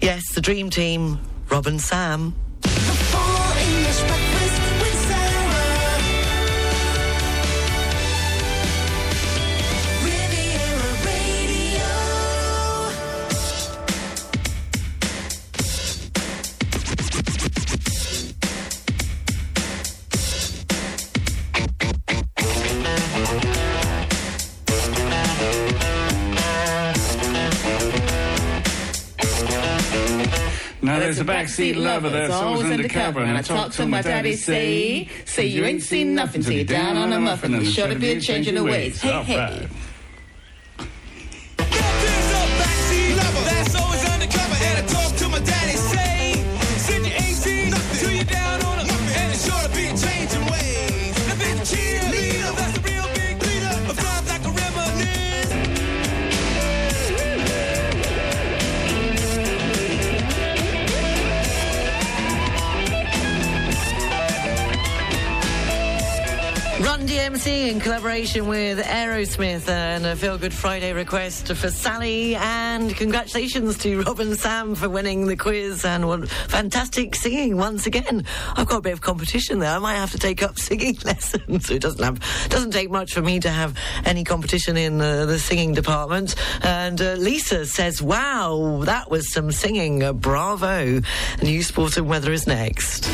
Yes, the dream team, Rob and Sam. Now there's a backseat lover that's always undercover, and I talk to my daddy, say, say you ain't seen nothing till you're down on a muffin, and sure to be a change in the ways. Hey, hey. Backseat lover. That's always undercover, and I talk to Run DMC in collaboration with Aerosmith and a Feel Good Friday request for Sally. And congratulations to Rob and Sam for winning the quiz and what fantastic singing once again. I've got a bit of competition there. I might have to take up singing lessons. it doesn't have doesn't take much for me to have any competition in uh, the singing department. And uh, Lisa says, "Wow, that was some singing. Bravo!" News, sport, and weather is next.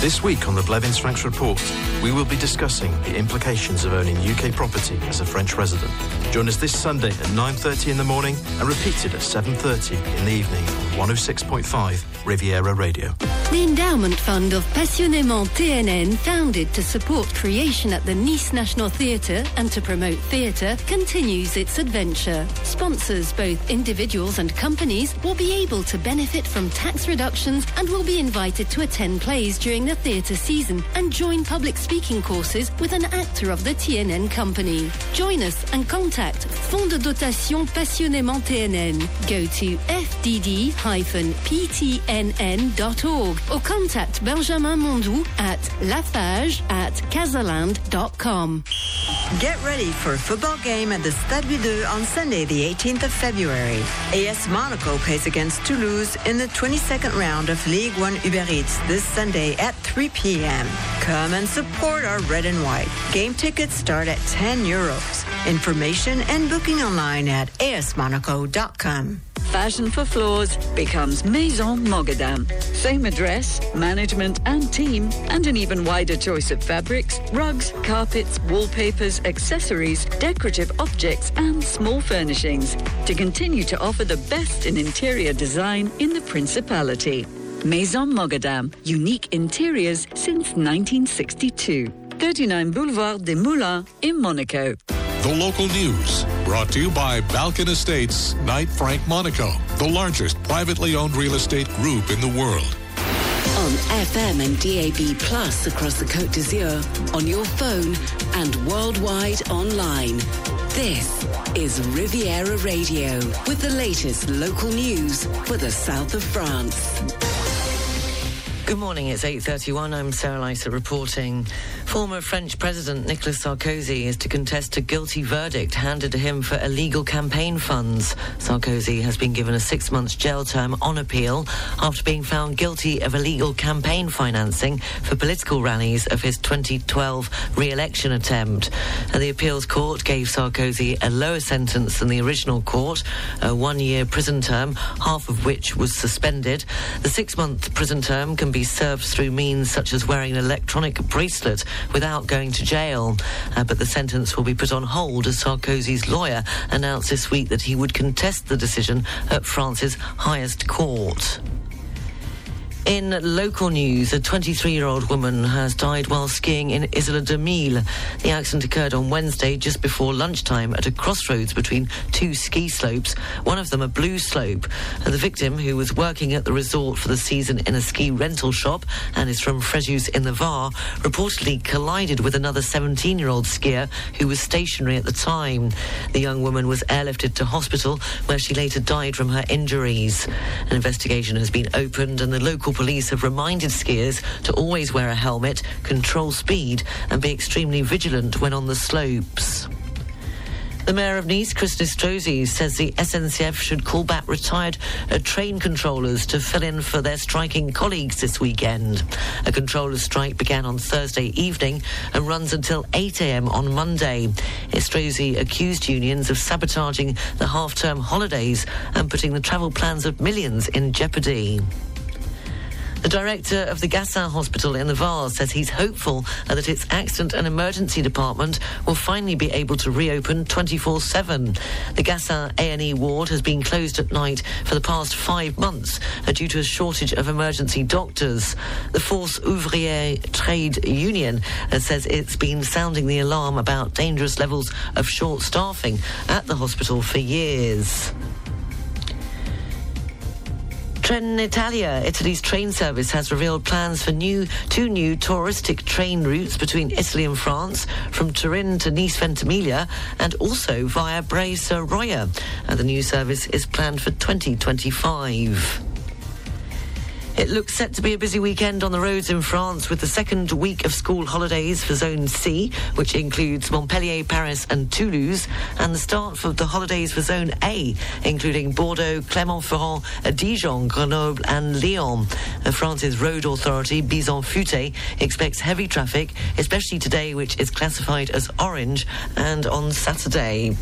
This week on the Blevins Franks Report, we will be discussing the implications of owning UK property as a French resident. Join us this Sunday at 9.30 in the morning and repeated at 7.30 in the evening on 106.5 Riviera Radio. The Endowment Fund of Passionnément TNN, founded to support creation at the Nice National Theatre and to promote theatre, continues its adventure. Sponsors, both individuals and companies, will be able to benefit from tax reductions and will be invited to attend plays during the theatre season and join public speaking courses with an actor of the TNN company. Join us and contact Fonds de Dotation Passionnément TNN. Go to fdd-ptnn.org or contact Benjamin Mondou at lafage at casaland.com. Get ready for a football game at the Stade Louis on Sunday, the 18th of February. AS Monaco plays against Toulouse in the 22nd round of League One Uber Eats this Sunday at 3 p.m. Come and support our red and white. Game tickets start at 10 euros. Information and booking online at asmonaco.com. Fashion for Floors becomes Maison Mogadam. Same address, management and team, and an even wider choice of fabrics, rugs, carpets, wallpapers, accessories, decorative objects, and small furnishings to continue to offer the best in interior design in the Principality. Maison Mogadam, unique interiors since 1962. 39 Boulevard des Moulins in Monaco. The local news brought to you by Balkan Estates, Knight Frank Monaco, the largest privately owned real estate group in the world. On FM and DAB Plus across the Côte d'Azur, on your phone and worldwide online. This is Riviera Radio with the latest local news for the south of France. Good morning, it's 8.31. I'm Sarah Lysa reporting Former French President Nicolas Sarkozy is to contest a guilty verdict handed to him for illegal campaign funds. Sarkozy has been given a 6-month jail term on appeal after being found guilty of illegal campaign financing for political rallies of his 2012 re-election attempt. And the appeals court gave Sarkozy a lower sentence than the original court, a one-year prison term, half of which was suspended. The six-month prison term can be served through means such as wearing an electronic bracelet without going to jail. Uh, but the sentence will be put on hold as Sarkozy's lawyer announced this week that he would contest the decision at France's highest court. In local news, a 23-year-old woman has died while skiing in Isola 2000. The accident occurred on Wednesday just before lunchtime at a crossroads between two ski slopes, one of them a blue slope. And the victim, who was working at the resort for the season in a ski rental shop and is from Fréjus in the Var, reportedly collided with another 17-year-old skier who was stationary at the time. The young woman was airlifted to hospital where she later died from her injuries. An investigation has been opened and the local police have reminded skiers to always wear a helmet, control speed, and be extremely vigilant when on the slopes. The Mayor of Nice, Christian Estrosi, says the SNCF should call back retired uh, train controllers to fill in for their striking colleagues this weekend. A controllers' strike began on Thursday evening and runs until 8 a.m. on Monday. Nestrosi accused unions of sabotaging the half-term holidays and putting the travel plans of millions in jeopardy. The director of the Gassin Hospital in the Var says he's hopeful that its accident and emergency department will finally be able to reopen 24/7. The Gassin A&E ward has been closed at night for the past five months uh, due to a shortage of emergency doctors. The Force Ouvrière Trade Union uh, says it's been sounding the alarm about dangerous levels of short staffing at the hospital for years. Trenitalia, Italy's train service, has revealed plans for new two new touristic train routes between Italy and France, from Turin to Nice Ventimiglia, and also via Breil-sur-Roya. Uh, the new service is planned for 2025. It looks set to be a busy weekend on the roads in France with the second week of school holidays for Zone C, which includes Montpellier, Paris, and Toulouse, and the start of the holidays for Zone A, including Bordeaux, Clermont-Ferrand, Dijon, Grenoble, and Lyon. Uh, France's road authority, Bison Futé, expects heavy traffic, especially today, which is classified as orange, and on Saturday.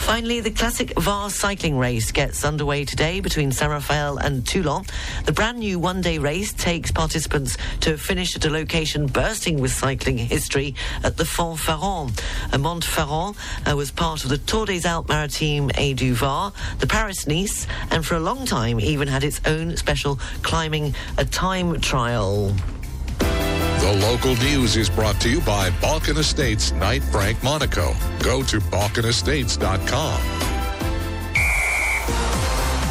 Finally, the classic Var cycling race gets underway today between Saint Raphael and Toulon. The brand new one day race takes participants to finish at a location bursting with cycling history at the Montfaron. Uh, Montfaron uh, was part of the Tour des Alpes Maritimes et du Var, the Paris Nice, and for a long time even had its own special climbing a time trial. The local news is brought to you by Balkan Estates Knight Frank Monaco. Go to balkanestates.com.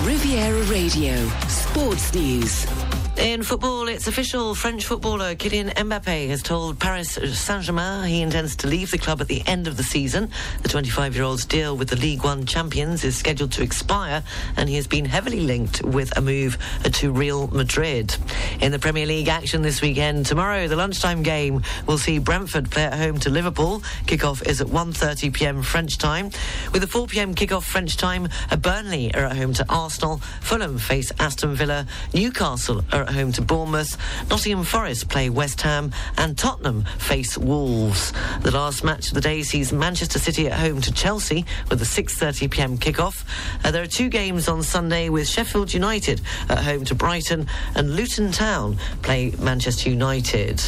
Riviera Radio, Sports News. In football, it's official. French footballer Kylian Mbappe has told Paris Saint-Germain he intends to leave the club at the end of the season. The 25-year-old's deal with the League One champions is scheduled to expire, and he has been heavily linked with a move to Real Madrid. In the Premier League action this weekend, tomorrow the lunchtime game will see Brentford play at home to Liverpool. Kickoff is at 1:30 p.m. French time. With a 4 p.m. kickoff French time, Burnley are at home to Arsenal. Fulham face Aston Villa. Newcastle are at home to Bournemouth. Nottingham Forest play West Ham, and Tottenham face Wolves. The last match of the day sees Manchester City at home to Chelsea with a 6:30 p.m. kickoff. Uh, there are two games on Sunday with Sheffield United at home to Brighton, and Luton Town play Manchester United.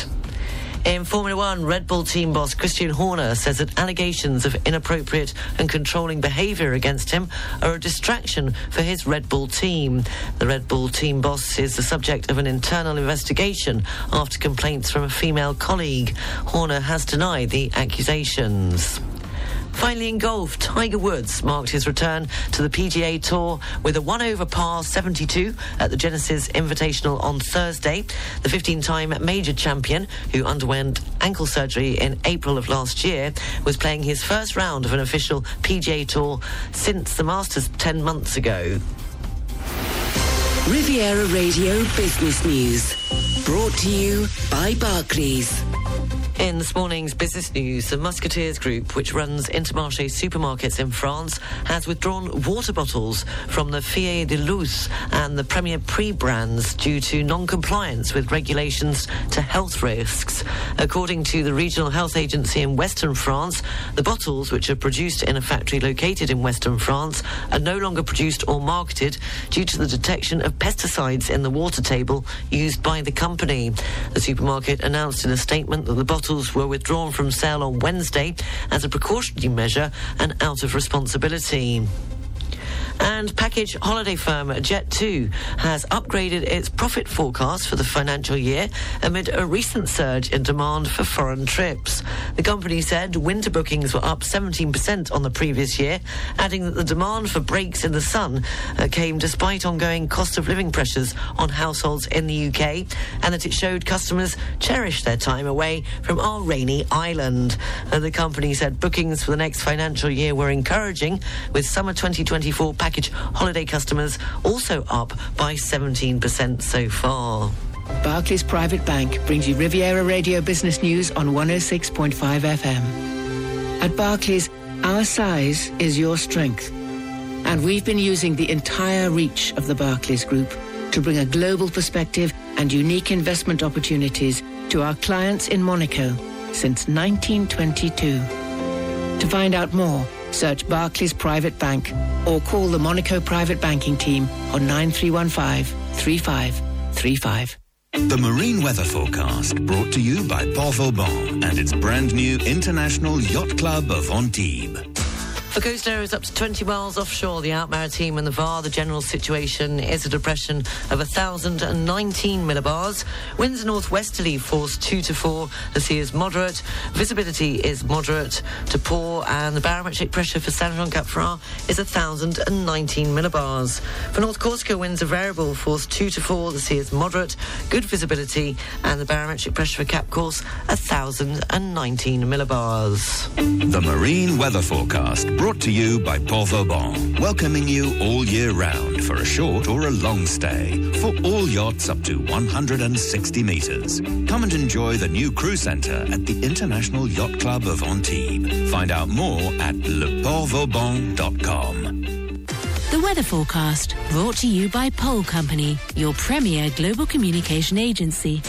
In Formula One, Red Bull team boss Christian Horner says that allegations of inappropriate and controlling behaviour against him are a distraction for his Red Bull team. The Red Bull team boss is the subject of an internal investigation after complaints from a female colleague. Horner has denied the accusations. Finally, in golf, Tiger Woods marked his return to the PGA Tour with a one over par 72 at the Genesis Invitational on Thursday. The 15 time major champion, who underwent ankle surgery in April of last year, was playing his first round of an official PGA Tour since the Masters 10 months ago. Riviera Radio Business News. Brought to you by Barclays. In this morning's business news, the Musketeers Group, which runs Intermarché supermarkets in France, has withdrawn water bottles from the Fiée des Lois and the Premier Prix brands due to non-compliance with regulations to health risks. According to the Regional Health Agency in Western France, the bottles, which are produced in a factory located in Western France, are no longer produced or marketed due to the detection of pesticides in the water table used by the company. The supermarket announced in a statement that the bottles were withdrawn from sale on Wednesday as a precautionary measure and out of responsibility. And package holiday firm Jet2 has upgraded its profit forecast for the financial year amid a recent surge in demand for foreign trips. The company said winter bookings were up 17% on the previous year, adding that the demand for breaks in the sun uh, came despite ongoing cost of living pressures on households in the UK and that it showed customers cherish their time away from our rainy island. Uh, the company said bookings for the next financial year were encouraging, with summer 2024 package holiday customers also up by 17% so far. Barclays Private Bank brings you Riviera Radio Business News on 106.5 FM. At Barclays, our size is your strength. And we've been using the entire reach of the Barclays Group to bring a global perspective and unique investment opportunities to our clients in Monaco since 1922. To find out more, search Barclays Private Bank or call the Monaco Private Banking Team on 9315 3535. The Marine Weather Forecast brought to you by Port Vauban and its brand new International Yacht Club of Antibes. For coast areas up to 20 miles offshore, the Alpes-Maritimes and the VAR, the general situation is a depression of 1,019 millibars. Winds northwesterly, force 2 to 4. The sea is moderate. Visibility is moderate to poor, and the barometric pressure for Saint-Jean-Cap-Ferrat is 1,019 millibars. For North Corsica, winds are variable, force 2 to 4. The sea is moderate. Good visibility, and the barometric pressure for Cap Corse, 1,019 millibars. The Marine Weather Forecast brought to you by Port Vauban, welcoming you all year round for a short or a long stay for all yachts up to 160 metres. Come and enjoy the new crew centre at the International Yacht Club of Antibes. Find out more at leportvauban.com. The weather forecast brought to you by Pole Company, your premier global communication agency.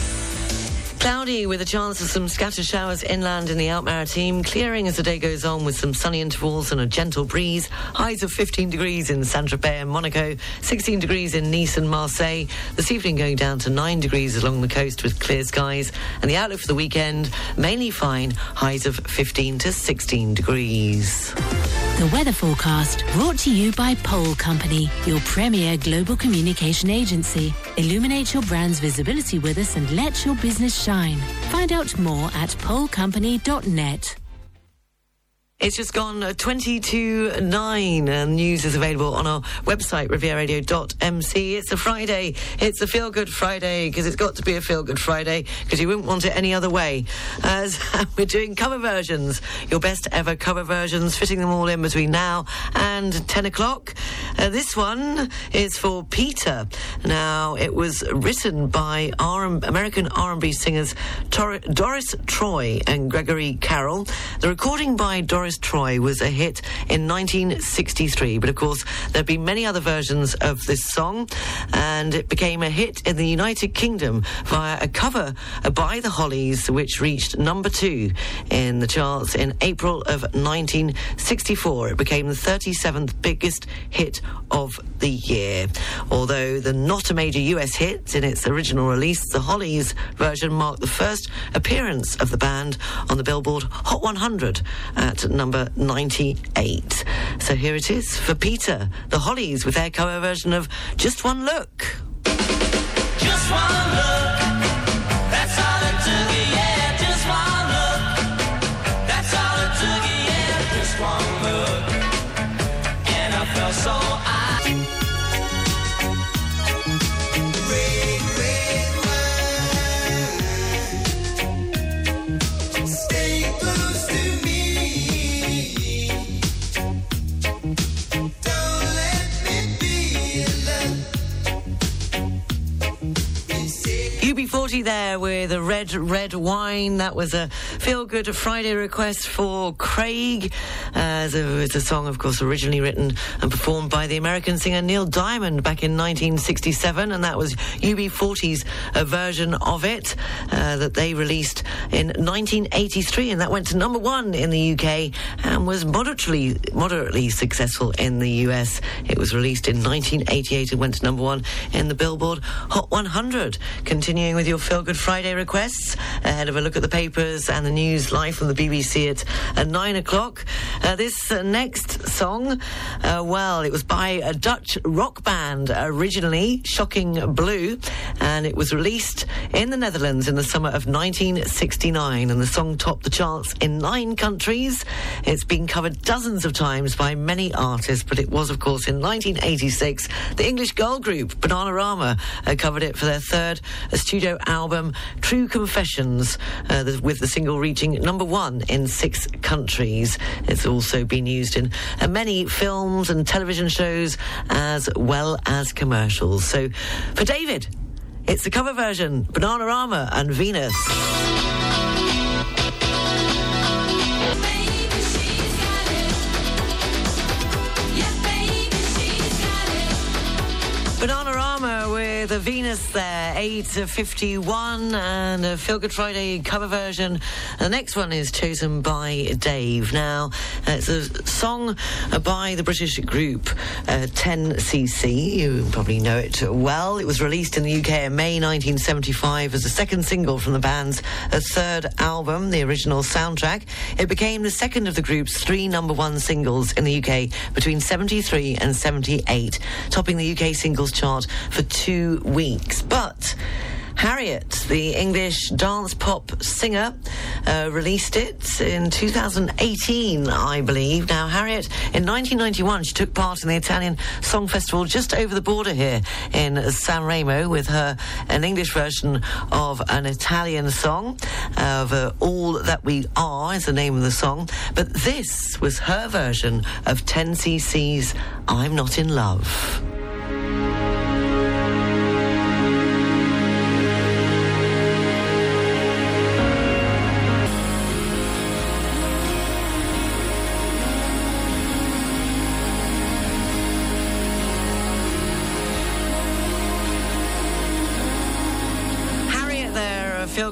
Cloudy with a chance of some scattered showers inland in the Alpes-Maritimes, clearing as the day goes on with some sunny intervals and a gentle breeze. Highs of 15 degrees in Saint Tropez and Monaco, 16 degrees in Nice and Marseille. This evening going down to 9 degrees along the coast with clear skies. And the outlook for the weekend, mainly fine, highs of 15 to 16 degrees. The weather forecast brought to you by Pole Company, your premier global communication agency. Illuminate your brand's visibility with us and let your business shine. Find out more at polecompany.net. It's just gone uh, 20 to 9 and news is available on our website, rivieradio.mc. It's a Friday. It's a feel good Friday because it's got to be a feel good Friday because you wouldn't want it any other way. As we're doing cover versions, your best ever cover versions, fitting them all in between now and 10 o'clock. Uh, this one is for Peter. Now, it was written by R- American R&B singers Tor- Doris Troy and Gregory Carroll. The recording by Doris Troy was a hit in 1963, but of course there have been many other versions of this song, and it became a hit in the United Kingdom via a cover by the Hollies, which reached number two in the charts in April of 1964. It became the 37th biggest hit of the year. Although the not a major US hit in its original release, the Hollies version marked the first appearance of the band on the Billboard Hot 100 at number 98. So here it is for Peter, the Hollies with their cover version of Just One Look. Just one look, be alone. UB40 there with a red, red wine. That was a feel good Friday request for Craig. Uh, it's, a, it's a song, of course, originally written and performed by the American singer Neil Diamond back in 1967, and that was UB40's uh, version of it uh, that they released in 1983, and that went to number one in the UK and was moderately, moderately successful in the US. It was released in 1988 and went to number one in the Billboard Hot 100. Continuing with your Feel Good Friday requests, ahead of a look at the papers and the news live from the BBC at, 9 o'clock. Uh, this uh, next song, uh, well, it was by a Dutch rock band originally, Shocking Blue, and it was released in the Netherlands in the summer of 1969, and the song topped the charts in nine countries. It's been covered dozens of times by many artists, but it was, of course, in 1986, the English girl group Bananarama uh, covered it for their third uh, studio album, True Confessions, uh, with the single reaching number one in six countries. It's also been used in uh, many films and television shows as well as commercials. So for David, it's the cover version, Bananarama and Venus. With a Venus there, 8 to 51, and a Feel Good Friday cover version. The next one is chosen by Dave. Now, it's a song by the British group uh, 10cc. You probably know it well. It was released in the UK in May 1975 as the second single from the band's uh, third album, the original soundtrack. It became the second of the group's three number one singles in the UK between 73 and 78, topping the UK singles chart for two weeks. But Harriet, the English dance pop singer, uh, released it in 2018, I believe. Now, Harriet, in 1991, she took part in the Italian Song Festival just over the border here in San Remo with her an English version of an Italian song of uh, All That We Are is the name of the song. But this was her version of 10cc's I'm Not in Love.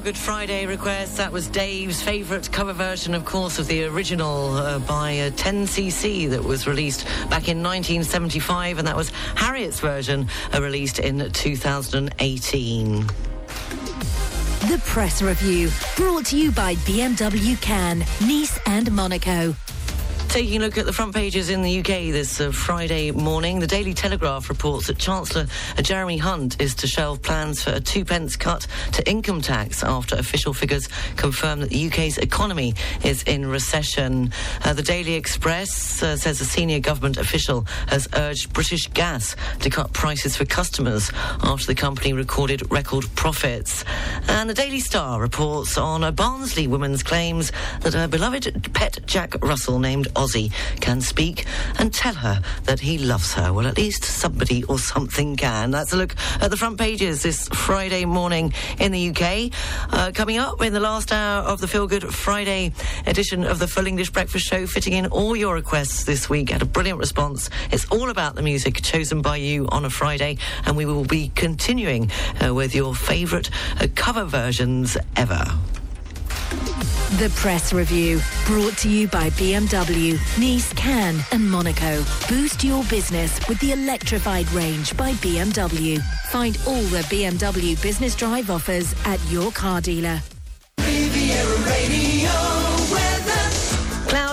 Good Friday request. That was Dave's favourite cover version, of course, of the original uh, by uh, 10cc that was released back in 1975, and that was Harriet's version uh, released in 2018. The Press Review, brought to you by BMW Cannes, Nice and Monaco. Taking a look at the front pages in the UK this uh, Friday morning, the Daily Telegraph reports that Chancellor Jeremy Hunt is to shelve plans for a two pence cut to income tax after official figures confirm that the UK's economy is in recession. Uh, the Daily Express uh, says a senior government official has urged British Gas to cut prices for customers after the company recorded record profits. And the Daily Star reports on a Barnsley woman's claims that her beloved pet Jack Russell, named Can speak and tell her that he loves her. Well, at least somebody or something can. That's a look at the front pages this Friday morning in the UK. Uh, coming up in the last hour of the Feel Good Friday edition of the Full English Breakfast Show, fitting in all your requests this week. Had a brilliant response. It's all about the music chosen by you on a Friday, and we will be continuing uh, with your favourite uh, cover versions ever. The Press Review, brought to you by BMW, Nice, Cannes and Monaco. Boost your business with the electrified range by BMW. Find all the BMW Business Drive offers at your car dealer.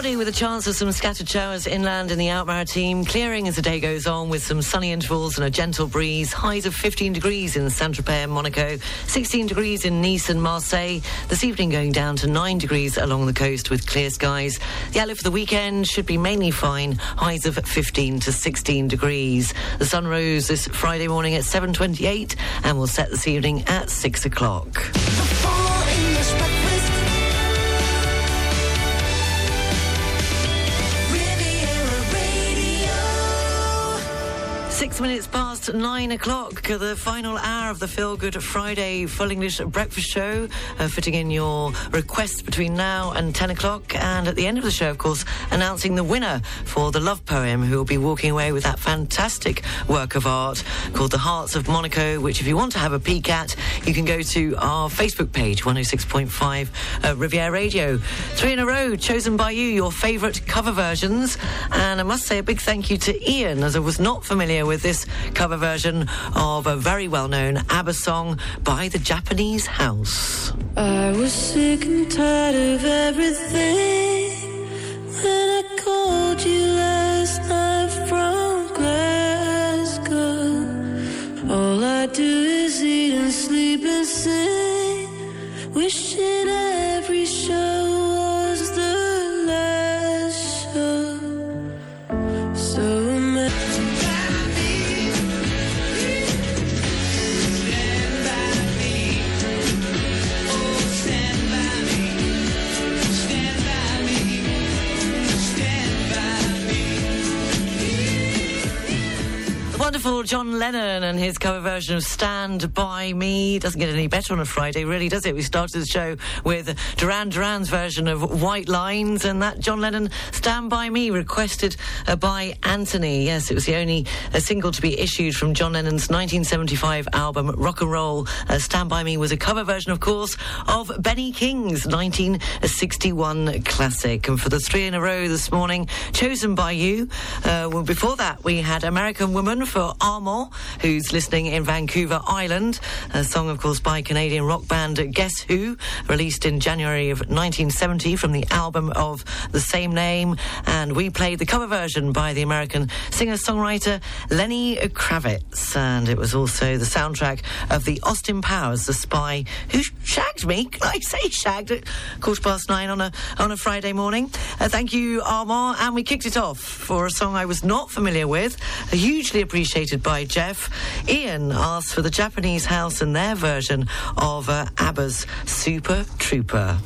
Cloudy with a chance of some scattered showers inland in the Alpes-Maritimes. Clearing as the day goes on with some sunny intervals and a gentle breeze. Highs of 15 degrees in Saint-Tropez and Monaco. 16 degrees in Nice and Marseille. This evening going down to 9 degrees along the coast with clear skies. The outlook for the weekend should be mainly fine. Highs of 15 to 16 degrees. The sun rose this Friday morning at 7.28 and will set this evening at 6 o'clock. Six minutes past nine o'clock, the final hour of the Feel Good Friday Full English Breakfast Show, uh, fitting in your requests between now and 10 o'clock. And at the end of the show, of course, announcing the winner for the love poem, who will be walking away with that fantastic work of art called The Hearts of Monaco, which, if you want to have a peek at, you can go to our Facebook page, 106.5 uh, Riviera Radio. Three in a row, chosen by you, your favourite cover versions. And I must say a big thank you to Ian, as I was not familiar with this cover version of a very well known ABBA song by the Japanese House. I was sick and tired of everything when I called you last night from Glasgow. All I do is eat and sleep and sing, wishing every show Wonderful John Lennon and his cover version of Stand By Me. Doesn't get any better on a Friday, really, does it? We started the show with Duran Duran's version of White Lines and that John Lennon Stand By Me requested uh, by Anthony. Yes, it was the only uh, single to be issued from John Lennon's 1975 album Rock and Roll. Uh, Stand By Me was a cover version, of course, of Benny King's 1961 classic. And for the three in a row this morning, chosen by you. Uh, well, before that, we had American Woman for Armour, who's listening in Vancouver Island. A song, of course, by Canadian rock band Guess Who, released in January of 1970 from the album of the same name. And we played the cover version by the American singer-songwriter Lenny Kravitz. And it was also the soundtrack of the Austin Powers, The Spy Who Shagged Me. I say shagged at quarter past nine on a, on a Friday morning? Uh, thank you, Armand. And we kicked it off for a song I was not familiar with, hugely appreciated by Jeff. Ian asked for the Japanese house and their version of uh, ABBA's Super Trooper.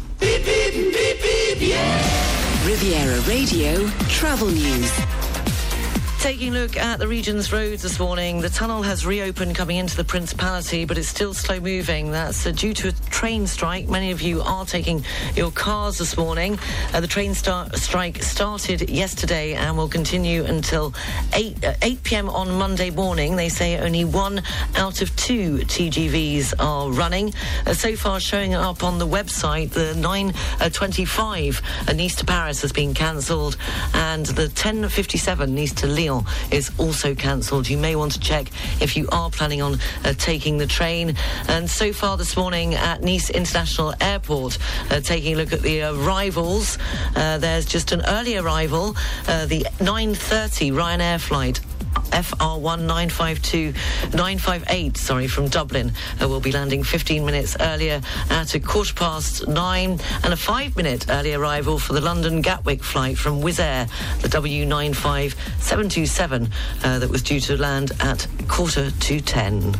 Riviera Radio Travel News. Taking a look at the region's roads this morning, the tunnel has reopened coming into the Principality, but it's still slow moving. That's uh, due to a train strike. Many of you are taking your cars this morning. Uh, the train star- strike started yesterday and will continue until 8, uh, 8 p.m. on Monday morning. They say only one out of two TGVs are running. Uh, so far, showing up on the website, the 925 uh, Nice to Paris has been cancelled, and the 1057 Nice to Lyon is also cancelled. You may want to check if you are planning on uh, taking the train. And so far this morning at Nice International Airport, uh, taking a look at the arrivals, uh, there's just an early arrival, uh, the 9:30 Ryanair flight. FR1 952 958, sorry, from Dublin uh, will be landing 15 minutes earlier at a quarter past nine, and a five minute early arrival for the London Gatwick flight from Wizz Air, the W95727, uh, that was due to land at quarter to ten.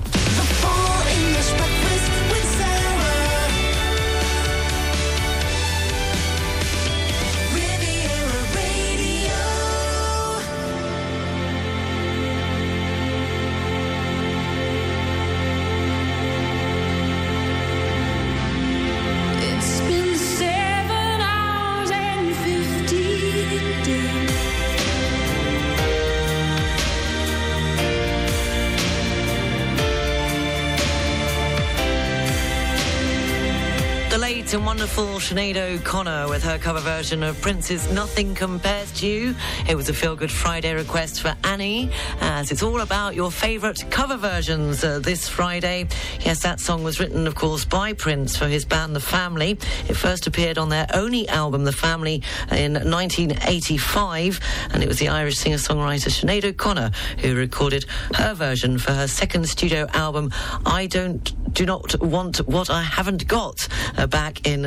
Sinead O'Connor with her cover version of Prince's Nothing Compares to You. It was a feel good Friday request for Annie, as it's all about your favourite cover versions uh, this Friday. Yes, that song was written, of course, by Prince for his band The Family. It first appeared on their only album, The Family, in 1985, and it was the Irish singer songwriter Sinead O'Connor who recorded her version for her second studio album, I Don't Do Not Want What I Haven't Got, uh, back in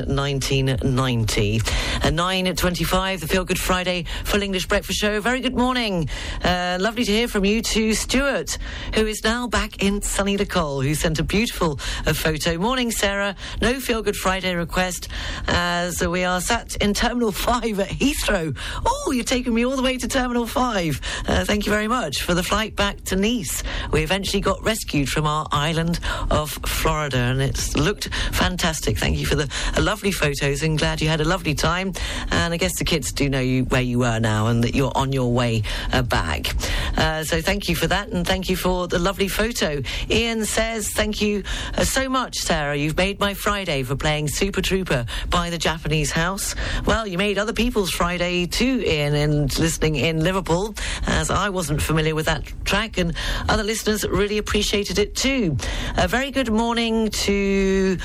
1990. At 9 at 25, the Feel Good Friday Full English Breakfast Show. Very good morning. Uh, lovely to hear from you to Stuart, who is now back in sunny Nicole, who sent a beautiful uh, photo. Morning, Sarah. No Feel Good Friday request as we are sat in Terminal 5 at Heathrow. Oh, you're taking me all the way to Terminal 5. Uh, thank you very much for the flight back to Nice. We eventually got rescued from our island of Florida and it's looked fantastic. Thank you for the uh, lovely photos and glad you had a lovely time. And I guess the kids do know you where you were now and that you're on your way uh, back. Uh, so thank you for that and thank you for the lovely photo. Ian says, Thank you uh, so much, Sarah. You've made my Friday for playing Super Trooper by the Japanese House. Well, you made other people's Friday too, Ian, and listening in Liverpool, as I wasn't familiar with that track, and other listeners really appreciated it too. A very good morning to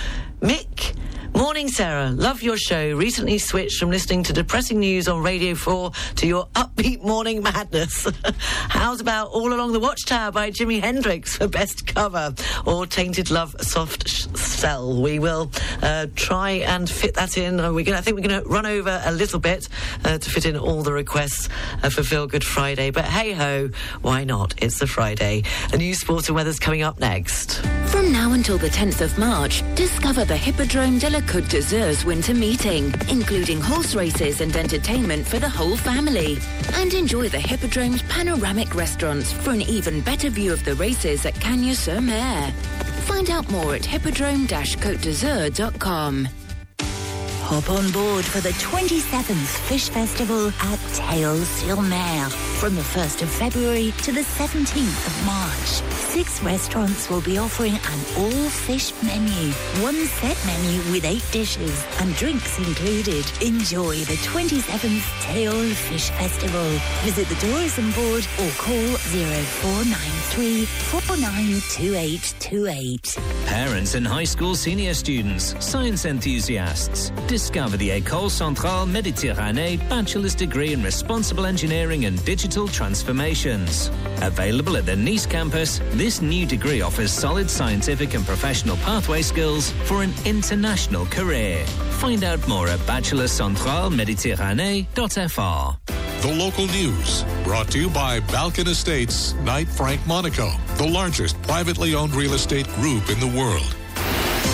Mick. Morning, Sarah. Love your show. Recently switched from listening to depressing news on Radio 4 to your upbeat morning madness. How's about All Along the Watchtower by Jimi Hendrix for best cover or Tainted Love Soft Cell? We will uh, try and fit that in. Uh, We're gonna, I think we're going to run over a little bit uh, to fit in all the requests uh, for Feel Good Friday. But hey ho, why not? It's a Friday. A new sport and weather's coming up next. From now until the 10th of March, discover the Hippodrome de Côte d'Azur's winter meeting, including horse races and entertainment for the whole family. And enjoy the Hippodrome's panoramic restaurants for an even better view of the races at Cagnes-sur-Mer. Find out more at hippodrome-côte-d'Azur.com. Hop on board for the 27th Fish Festival at Tales-sur-Mer from the 1st of February to the 17th of March. Six restaurants will be offering an all-fish menu, one set menu with eight dishes and drinks included. Enjoy the 27th Tale Fish Festival. Visit the tourism board or call 0493 492828. Parents and high school senior students, science enthusiasts, discover the École Centrale Méditerranée bachelor's degree in responsible engineering and digital transformations. Available at the Nice campus, this new degree offers solid scientific and professional pathway skills for an international career. Find out more at bachelorcentraleméditerranée.fr. The local news brought to you by Balkan Estates, Knight Frank Monaco, the largest privately owned real estate group in the world.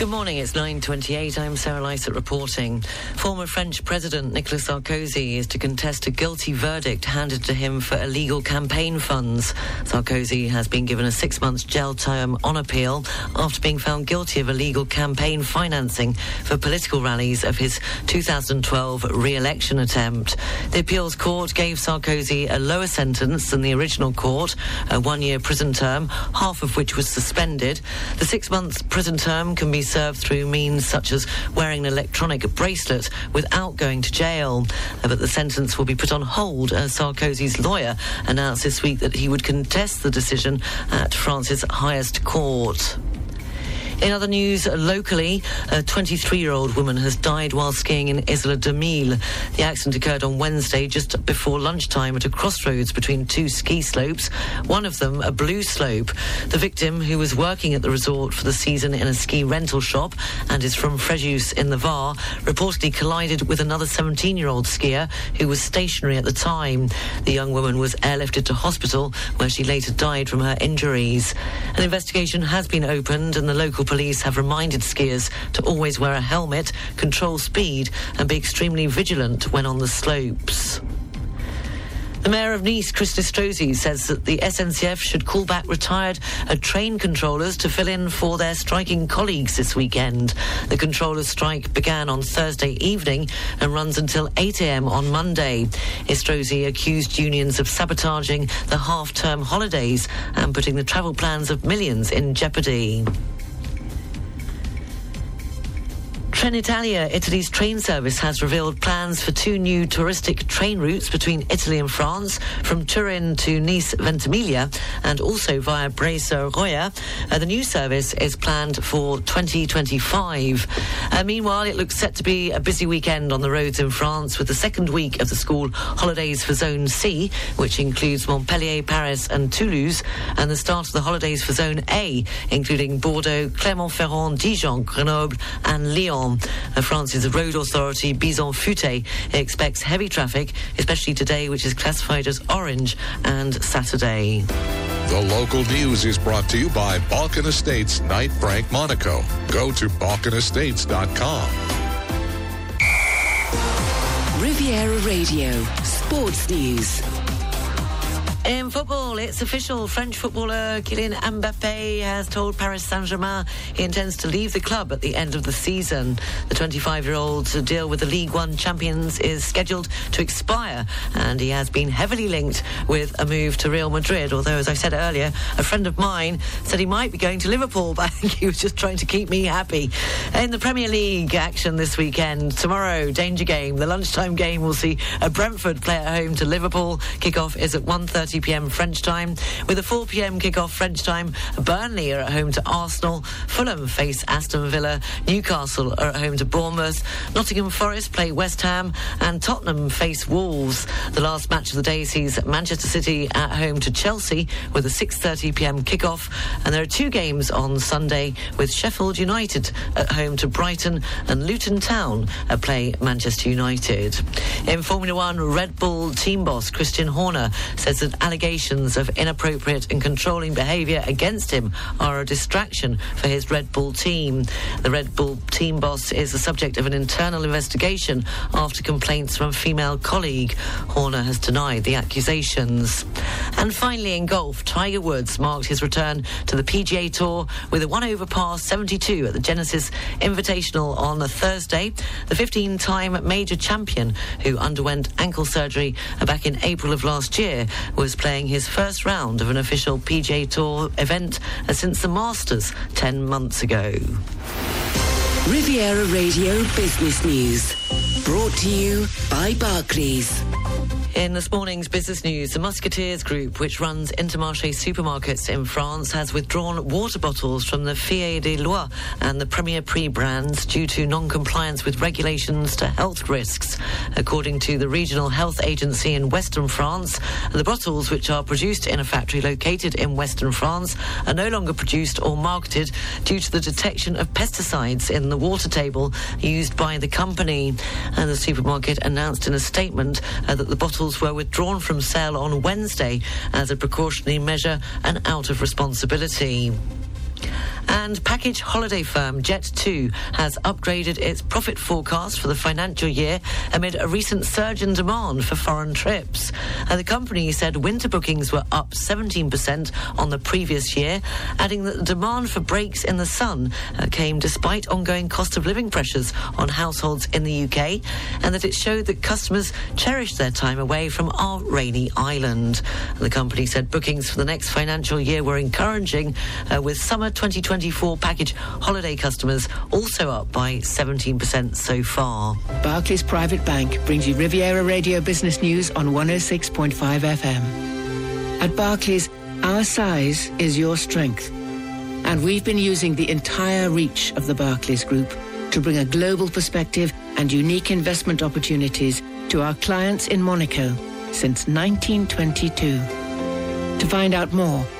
Good morning, it's 9.28. I'm Sarah Lysett reporting. Former French President Nicolas Sarkozy is to contest a guilty verdict handed to him for illegal campaign funds. Sarkozy has been given a six-month jail term on appeal after being found guilty of illegal campaign financing for political rallies of his 2012 re-election attempt. The appeals court gave Sarkozy a lower sentence than the original court, a one-year prison term, half of which was suspended. The six-month prison term can be served through means such as wearing an electronic bracelet without going to jail. Uh, But the sentence will be put on hold as Sarkozy's lawyer announced this week that he would contest the decision at France's highest court. In other news, locally, a 23-year-old woman has died while skiing in Isola 2000. The accident occurred on Wednesday just before lunchtime at a crossroads between two ski slopes, one of them a blue slope. The victim, who was working at the resort for the season in a ski rental shop and is from Frejus in the Var, reportedly collided with another 17-year-old skier who was stationary at the time. The young woman was airlifted to hospital where she later died from her injuries. An investigation has been opened and the local police have reminded skiers to always wear a helmet, control speed and be extremely vigilant when on the slopes. The Mayor of Nice, Christian Estrosi, says that the SNCF should call back retired train controllers to fill in for their striking colleagues this weekend. The controllers' strike began on Thursday evening and runs until 8 a.m. on Monday. Estrosi accused unions of sabotaging the half-term holidays and putting the travel plans of millions in jeopardy. Trenitalia, Italy's train service, has revealed plans for two new touristic train routes between Italy and France, from Turin to Nice Ventimiglia, and also via Breil-sur-Roya. Uh, the new service is planned for 2025. Uh, meanwhile, it looks set to be a busy weekend on the roads in France with the second week of the school holidays for Zone C, which includes Montpellier, Paris, and Toulouse, and the start of the holidays for Zone A, including Bordeaux, Clermont-Ferrand, Dijon, Grenoble, and Lyon. Uh, France's road authority, Bison Futé, expects heavy traffic, especially today, which is classified as orange, and Saturday. The local news is brought to you by Balkan Estates Knight Frank Monaco. Go to balkanestates.com. Riviera Radio, Sports News. In football, it's official. French footballer Kylian Mbappe has told Paris Saint-Germain he intends to leave the club at the end of the season. The 25-year-old's deal with the League One champions is scheduled to expire, and he has been heavily linked with a move to Real Madrid. Although, as I said earlier, a friend of mine said he might be going to Liverpool, but I think he was just trying to keep me happy. In the Premier League action this weekend, tomorrow, danger game. The lunchtime game will see a Brentford play at home to Liverpool. Kickoff is at 1.30 p.m. French time. With a 4 p.m. kickoff French time, Burnley are at home to Arsenal. Fulham face Aston Villa. Newcastle are at home to Bournemouth. Nottingham Forest play West Ham. And Tottenham face Wolves. The last match of the day sees Manchester City at home to Chelsea with a 6.30 p.m. kickoff. And there are two games on Sunday with Sheffield United at home to Brighton and Luton Town at play Manchester United. In Formula One, Red Bull team boss Christian Horner says that allegations of inappropriate and controlling behaviour against him are a distraction for his Red Bull team. The Red Bull team boss is the subject of an internal investigation after complaints from a female colleague. Horner has denied the accusations. And finally, in golf, Tiger Woods marked his return to the PGA Tour with a one over par 72 at the Genesis Invitational on a Thursday. The 15 time major champion, who underwent ankle surgery back in April of last year, was playing his first round of an official PGA Tour event since the Masters 10 months ago. Riviera Radio Business News. Brought to you by Barclays. In this morning's business news, the Musketeers Group, which runs Intermarché supermarkets in France, has withdrawn water bottles from the Fiée des Lois and the Premier Prix brands due to non-compliance with regulations to health risks. According to the regional health agency in Western France, the bottles, which are produced in a factory located in Western France, are no longer produced or marketed due to the detection of pesticides in the water table used by the company. And the supermarket announced in a statement uh, that the bottles were withdrawn from sale on Wednesday as a precautionary measure and out of responsibility. And package holiday firm Jet2 has upgraded its profit forecast for the financial year amid a recent surge in demand for foreign trips. Uh, the company said winter bookings were up 17% on the previous year, adding that the demand for breaks in the sun uh, came despite ongoing cost of living pressures on households in the UK, and that it showed that customers cherished their time away from our rainy island. The company said bookings for the next financial year were encouraging, uh, with summer 2024 package holiday customers also up by 17% so far. Barclays Private Bank brings you Riviera Radio Business News on 106.5 FM. At Barclays, our size is your strength. And we've been using the entire reach of the Barclays Group to bring a global perspective and unique investment opportunities to our clients in Monaco since 1922. To find out more,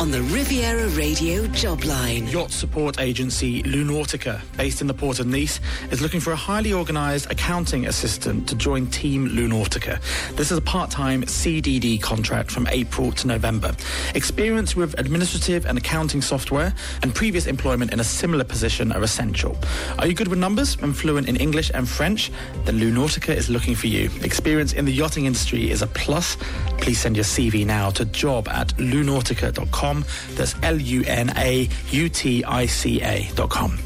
on the Riviera Radio job line. Yacht support agency Lunautica, based in the port of Nice, is looking for a highly organised accounting assistant to join Team Lunautica. This is a part-time CDD contract from April to November. Experience with administrative and accounting software and previous employment in a similar position are essential. Are you good with numbers and fluent in English and French? Then Lunautica is looking for you. Experience in the yachting industry is a plus. Please send your CV now to job at lunautica.com. That's L-U-N-A-U-T-I-C-A dot com.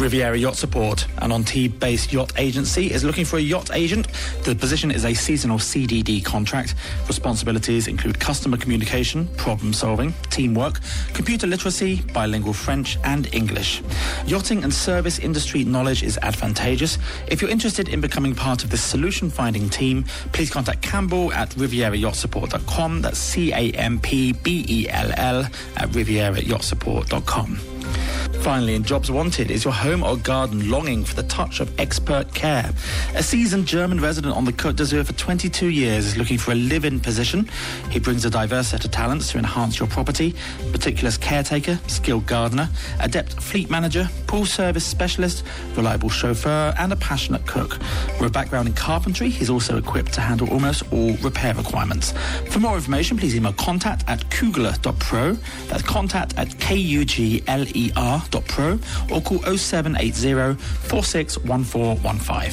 Riviera Yacht Support, an Antibes-based yacht agency, is looking for a yacht agent. The position is a seasonal CDD contract. Responsibilities include customer communication, problem solving, teamwork, computer literacy, bilingual French and English. Yachting and service industry knowledge is advantageous. If you're interested in becoming part of this solution finding team, please contact Campbell at rivierayachtsupport.com. That's C A M P B E L L at rivierayachtsupport.com. Finally, in Jobs Wanted, is your home or garden longing for the touch of expert care? A seasoned German resident on the Côte d'Azur for 22 years is looking for a live-in position. He brings a diverse set of talents to enhance your property. Meticulous caretaker, skilled gardener, adept fleet manager, pool service specialist, reliable chauffeur, and a passionate cook. With a background in carpentry, he's also equipped to handle almost all repair requirements. For more information, please email contact at kugler.pro. That's contact at K-U-G-L-E-R dot pro or call oh 0780 461415.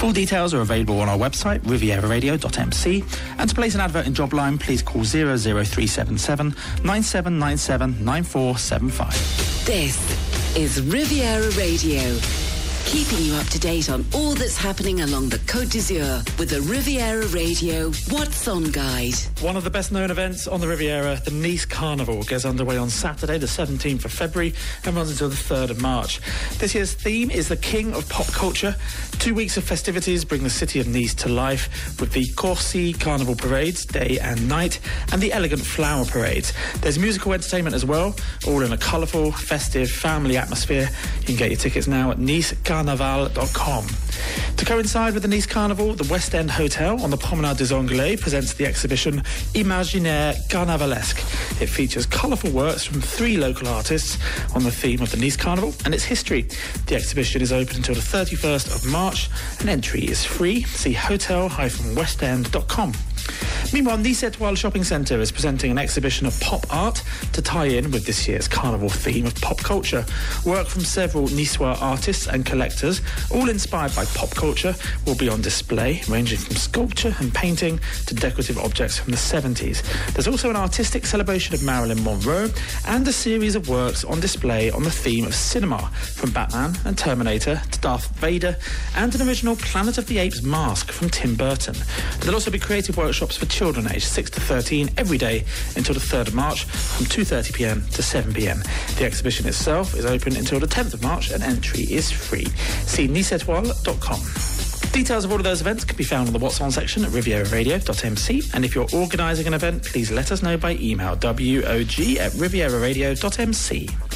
Full details are available on our website, rivieraradio.mc. And to place an advert in Jobline, please call 00377 9797 9475. This is Riviera Radio. Keeping you up to date on all that's happening along the Côte d'Azur with the Riviera Radio What's On Guide. One of the best known events on the Riviera, the Nice Carnival, gets underway on Saturday, the 17th of February, and runs until the 3rd of March. This year's theme is the King of Pop Culture. Two weeks of festivities bring the city of Nice to life with the Corsi Carnival parades, day and night, and the elegant flower parades. There's musical entertainment as well, all in a colourful, festive, family atmosphere. You can get your tickets now at nicecarnaval.com. To coincide with the Nice Carnival, the West End Hotel on the Promenade des Anglais presents the exhibition Imaginaire Carnavalesque. It features colourful works from three local artists on the theme of the Nice Carnival and its history. The exhibition is open until the 31st of March and entry is free. See hotel-westend.com. Meanwhile, Nice Etoile Shopping Centre is presenting an exhibition of pop art to tie in with this year's carnival theme of pop culture. Work from several Niçois artists and collectors, all inspired by pop culture, will be on display, ranging from sculpture and painting to decorative objects from the 70s. There's also an artistic celebration of Marilyn Monroe and a series of works on display on the theme of cinema, from Batman and Terminator to Darth Vader, and an original Planet of the Apes mask from Tim Burton. There'll also be creative workshops for children aged 6 to 13 every day until the 3rd of March from 2.30pm to 7pm. The exhibition itself is open until the 10th of March and entry is free. See nicetoile.com. Details of all of those events can be found on the What's On section at rivieraradio.mc. And if you're organising an event, please let us know by email wog at rivieraradio.mc.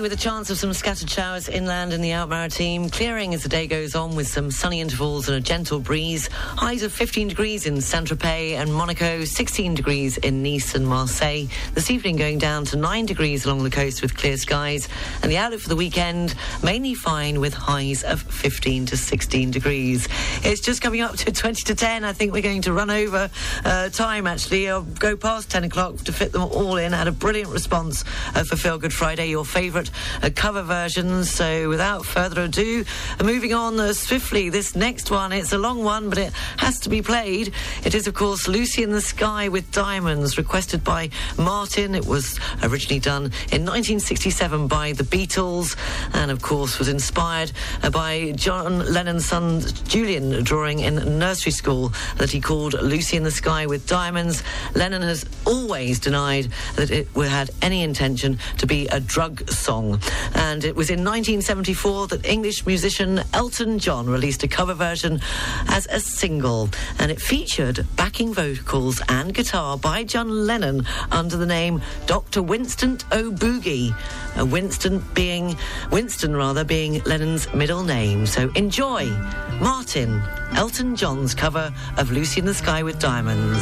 With a chance of some scattered showers inland in the Alpes-Maritimes. Clearing as the day goes on with some sunny intervals and a gentle breeze. Highs of 15 degrees in Saint-Tropez and Monaco, 16 degrees in Nice and Marseille. This evening going down to 9 degrees along the coast with clear skies. And the outlook for the weekend, mainly fine with highs of 15 to 16 degrees. It's just coming up to 20 to 10. I think we're going to run over uh, time, actually. I'll go past 10 o'clock to fit them all in. I Had a brilliant response uh, for Feel Good Friday, your favourite uh, cover versions. So without further ado, moving on swiftly, this next one, it's a long one, but it has to be played. It is, of course, Lucy in the Sky with Diamonds, requested by Martin. It was originally done in 1967 by the Beatles, and of course was inspired by John Lennon's son Julian drawing in nursery school that he called Lucy in the Sky with Diamonds. Lennon has always denied that it had any intention to be a drug song. And it was in 1974 that English musician Elton John released a cover version as a single. And it featured backing vocals and guitar by John Lennon under the name Dr. Winston O'Boogie. Uh, Winston being, Winston rather, being Lennon's middle name. So enjoy Martin, Elton John's cover of Lucy in the Sky with Diamonds.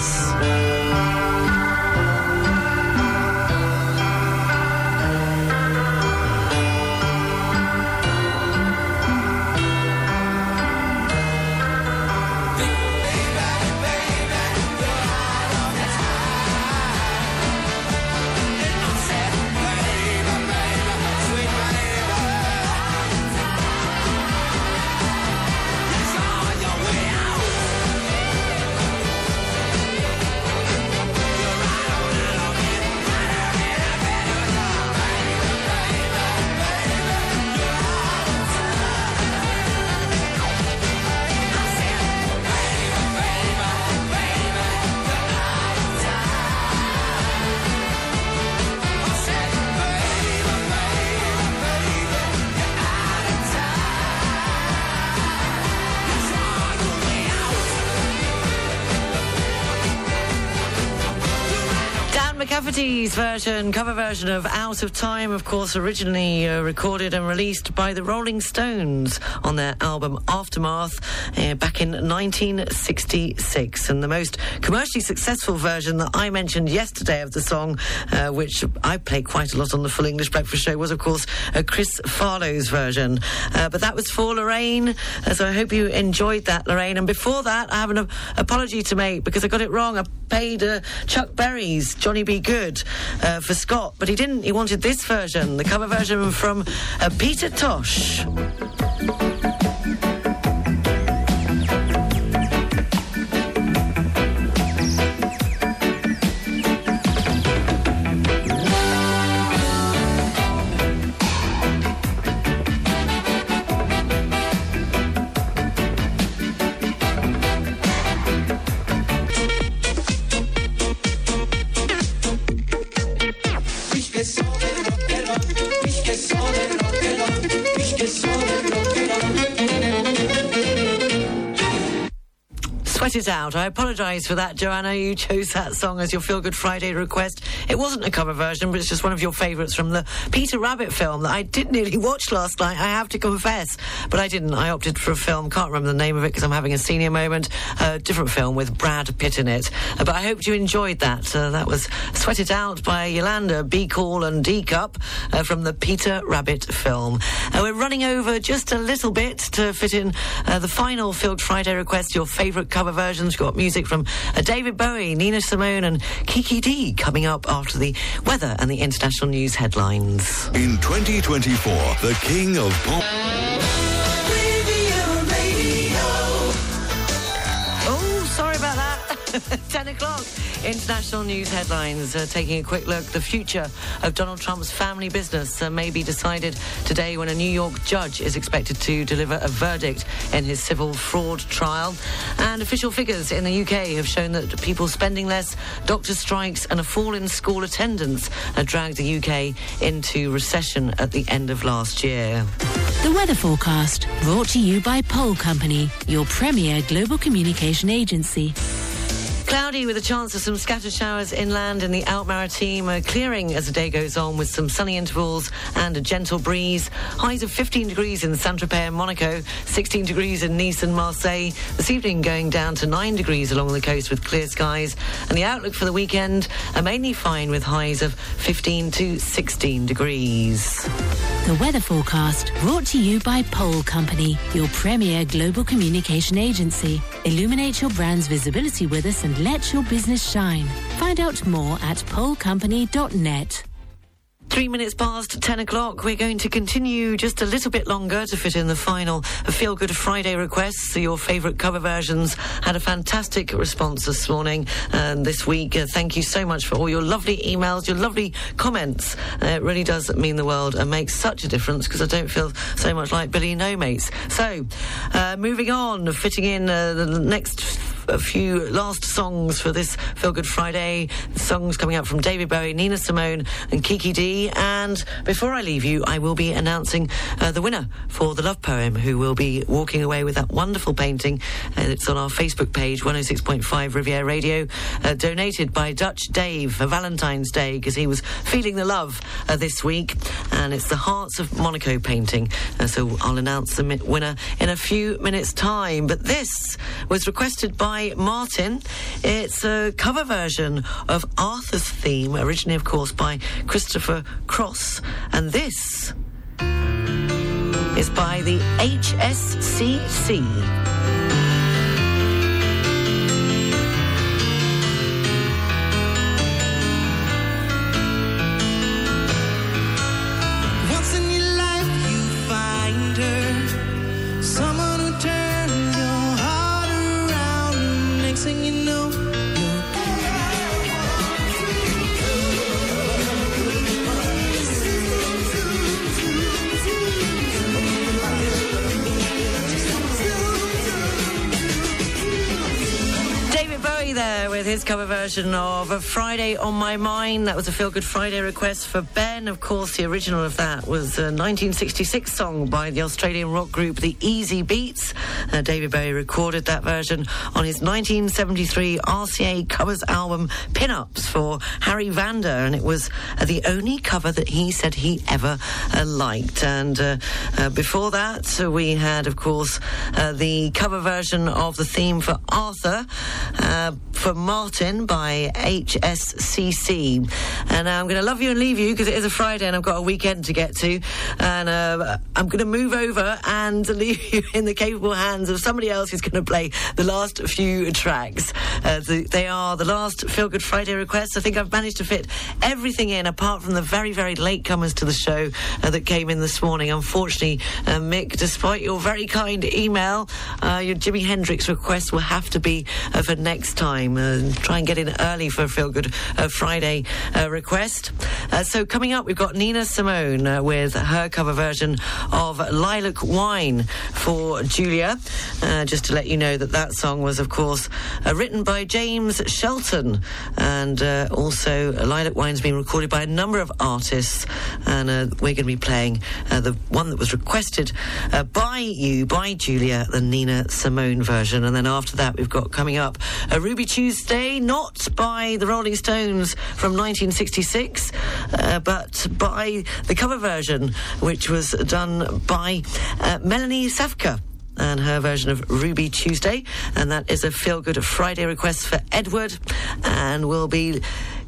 Version, cover version of Out of Time, of course, originally uh, recorded and released by the Rolling Stones on their album Aftermath uh, back in 1966. And the most commercially successful version that I mentioned yesterday of the song, uh, which I play quite a lot on the Full English Breakfast Show, was, of course, Chris Farlowe's version. Uh, but that was for Lorraine, uh, so I hope you enjoyed that, Lorraine. And before that, I have an apology to make because I got it wrong. I paid uh, Chuck Berry's Johnny B. Goode uh, for Scott, but he didn't. He wanted this version, the cover version from uh, Peter Tosh. Out. I apologise for that, Joanna. You chose that song as your Feel Good Friday request. It wasn't a cover version, but it's just one of your favourites from the Peter Rabbit film that I did nearly watch last night, I have to confess. But I didn't. I opted for a film, can't remember the name of it because I'm having a senior moment. A different film with Brad Pitt in it. Uh, but I hoped you enjoyed that. Uh, that was Sweat It Out by Yolanda, Be Cool and DCUP uh, from the Peter Rabbit film. Uh, we're running over just a little bit to fit in uh, the final Feel Good Friday request, your favourite cover versions. We've got music from uh, David Bowie, Nina Simone, and Kiki Dee coming up after the weather and the international news headlines. In 2024, the king of pop. Oh, sorry about that. 10 o'clock. International news headlines. Uh, taking a quick look. The future of Donald Trump's family business uh, may be decided today when a New York judge is expected to deliver a verdict in his civil fraud trial. And official figures in the UK have shown that people spending less, doctor strikes, and a fall in school attendance have dragged the UK into recession at the end of last year. The weather forecast brought to you by Pole Company, your premier global communication agency. Cloudy with a chance of some scattered showers inland in the Alpes-Maritimes, uh, clearing as the day goes on with some sunny intervals and a gentle breeze. Highs of 15 degrees in Saint-Tropez and Monaco, 16 degrees in Nice and Marseille. This evening going down to 9 degrees along the coast with clear skies. And the outlook for the weekend are mainly fine with highs of 15 to 16 degrees. The weather forecast brought to you by Pole Company, your premier global communication agency. Illuminate your brand's visibility with us and let your business shine. Find out more at polecompany.net. Three minutes past 10 o'clock. We're going to continue just a little bit longer to fit in the final Feel Good Friday requests. Your favourite cover versions had a fantastic response this morning and this week. Uh, thank you so much for all your lovely emails, your lovely comments. Uh, it really does mean the world and makes such a difference because I don't feel so much like Billy No Mates. So, uh, moving on, fitting in uh, the next a few last songs for this Feel Good Friday. Songs coming up from David Bowie, Nina Simone, and Kiki Dee. And before I leave you, I will be announcing uh, the winner for the love poem, who will be walking away with that wonderful painting. And it's on our Facebook page, 106.5 Riviera Radio, uh, donated by Dutch Dave for Valentine's Day because he was feeling the love uh, this week. And it's the Hearts of Monaco painting. Uh, so I'll announce the winner in a few minutes' time. But this was requested by Martin. It's a cover version of Arthur's theme, originally, of course, by Christopher Cross. And this is by the HSCC. There with his cover version of A Friday on My Mind. That was a Feel Good Friday request for Ben. Of course, the original of that was a 1966 song by the Australian rock group The Easybeats. Uh, David Bowie recorded that version on his 1973 RCA covers album Pin-Ups for Harry Vanda, and it was uh, the only cover that he said he ever uh, liked. And uh, uh, before that, uh, we had, of course, the cover version of the theme for Arthur uh, for Martin by HSCC. And I'm going to love you and leave you because it is a Friday and I've got a weekend to get to. And uh, I'm going to move over and leave you in the capable hands of somebody else who's going to play the last few tracks. Uh, the, they are the last Feel Good Friday requests. I think I've managed to fit everything in apart from the very, very late comers to the show uh, that came in this morning. Unfortunately, uh, Mick, despite your very kind email, uh, your Jimi Hendrix request will have to be uh, for next time. Uh, try and get in early for a Feel Good uh, Friday uh, request. Uh, so coming up, we've got Nina Simone uh, with her cover version of Lilac Wine for Julia. Just to let you know that that song was, of course, written by James Shelton, and also Lilac Wine's been recorded by a number of artists, and we're going to be playing the one that was requested by you, by Julia, the Nina Simone version, and then after that, we've got coming up a Ruby not by the Rolling Stones from 1966, uh, but by the cover version, which was done by uh, Melanie Safka and her version of Ruby Tuesday. And that is a feel good Friday request for Edward. And we'll be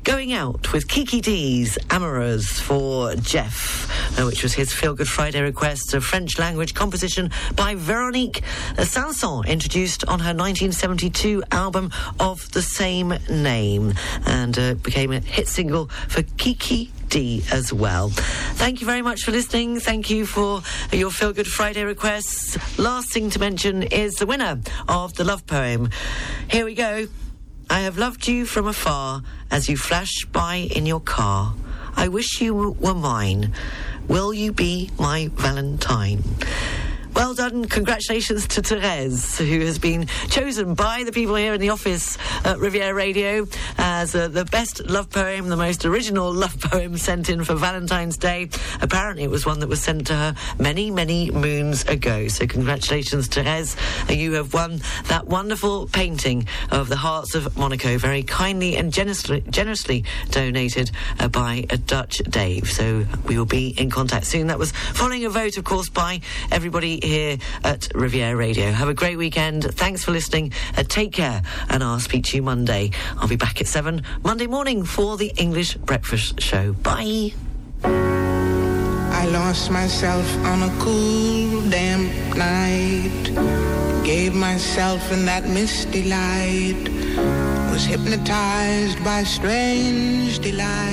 going out with Kiki Dee's Amoureuse for Jeff, uh, which was his feel good Friday request, a French language composition by Veronique Sanson, introduced on her 1972 album of the same name, and uh, became a hit single for Kiki Dee as well. Thank you very much for listening. Thank you for your Feel Good Friday requests. Last thing to mention is the winner of the love poem. Here we go. I have loved you from afar as you flash by in your car. I wish you were mine. Will you be my Valentine? Well done. Congratulations to Therese, who has been chosen by the people here in the office at Riviera Radio as uh, the best love poem, the most original love poem sent in for Valentine's Day. Apparently, it was one that was sent to her many, many moons ago. So, congratulations, Therese. Uh, You have won that wonderful painting of the Hearts of Monaco, very kindly and generously, generously donated uh, by a Dutch Dave. So, we will be in contact soon. That was following a vote, of course, by everybody here at Riviera Radio. Have a great weekend. Thanks for listening. Uh, take care, and I'll speak to you Monday. I'll be back at 7 Monday morning for the English Breakfast Show. Bye. I lost myself on a cool, damp night. Gave myself in that misty light. Was hypnotized by strange delight.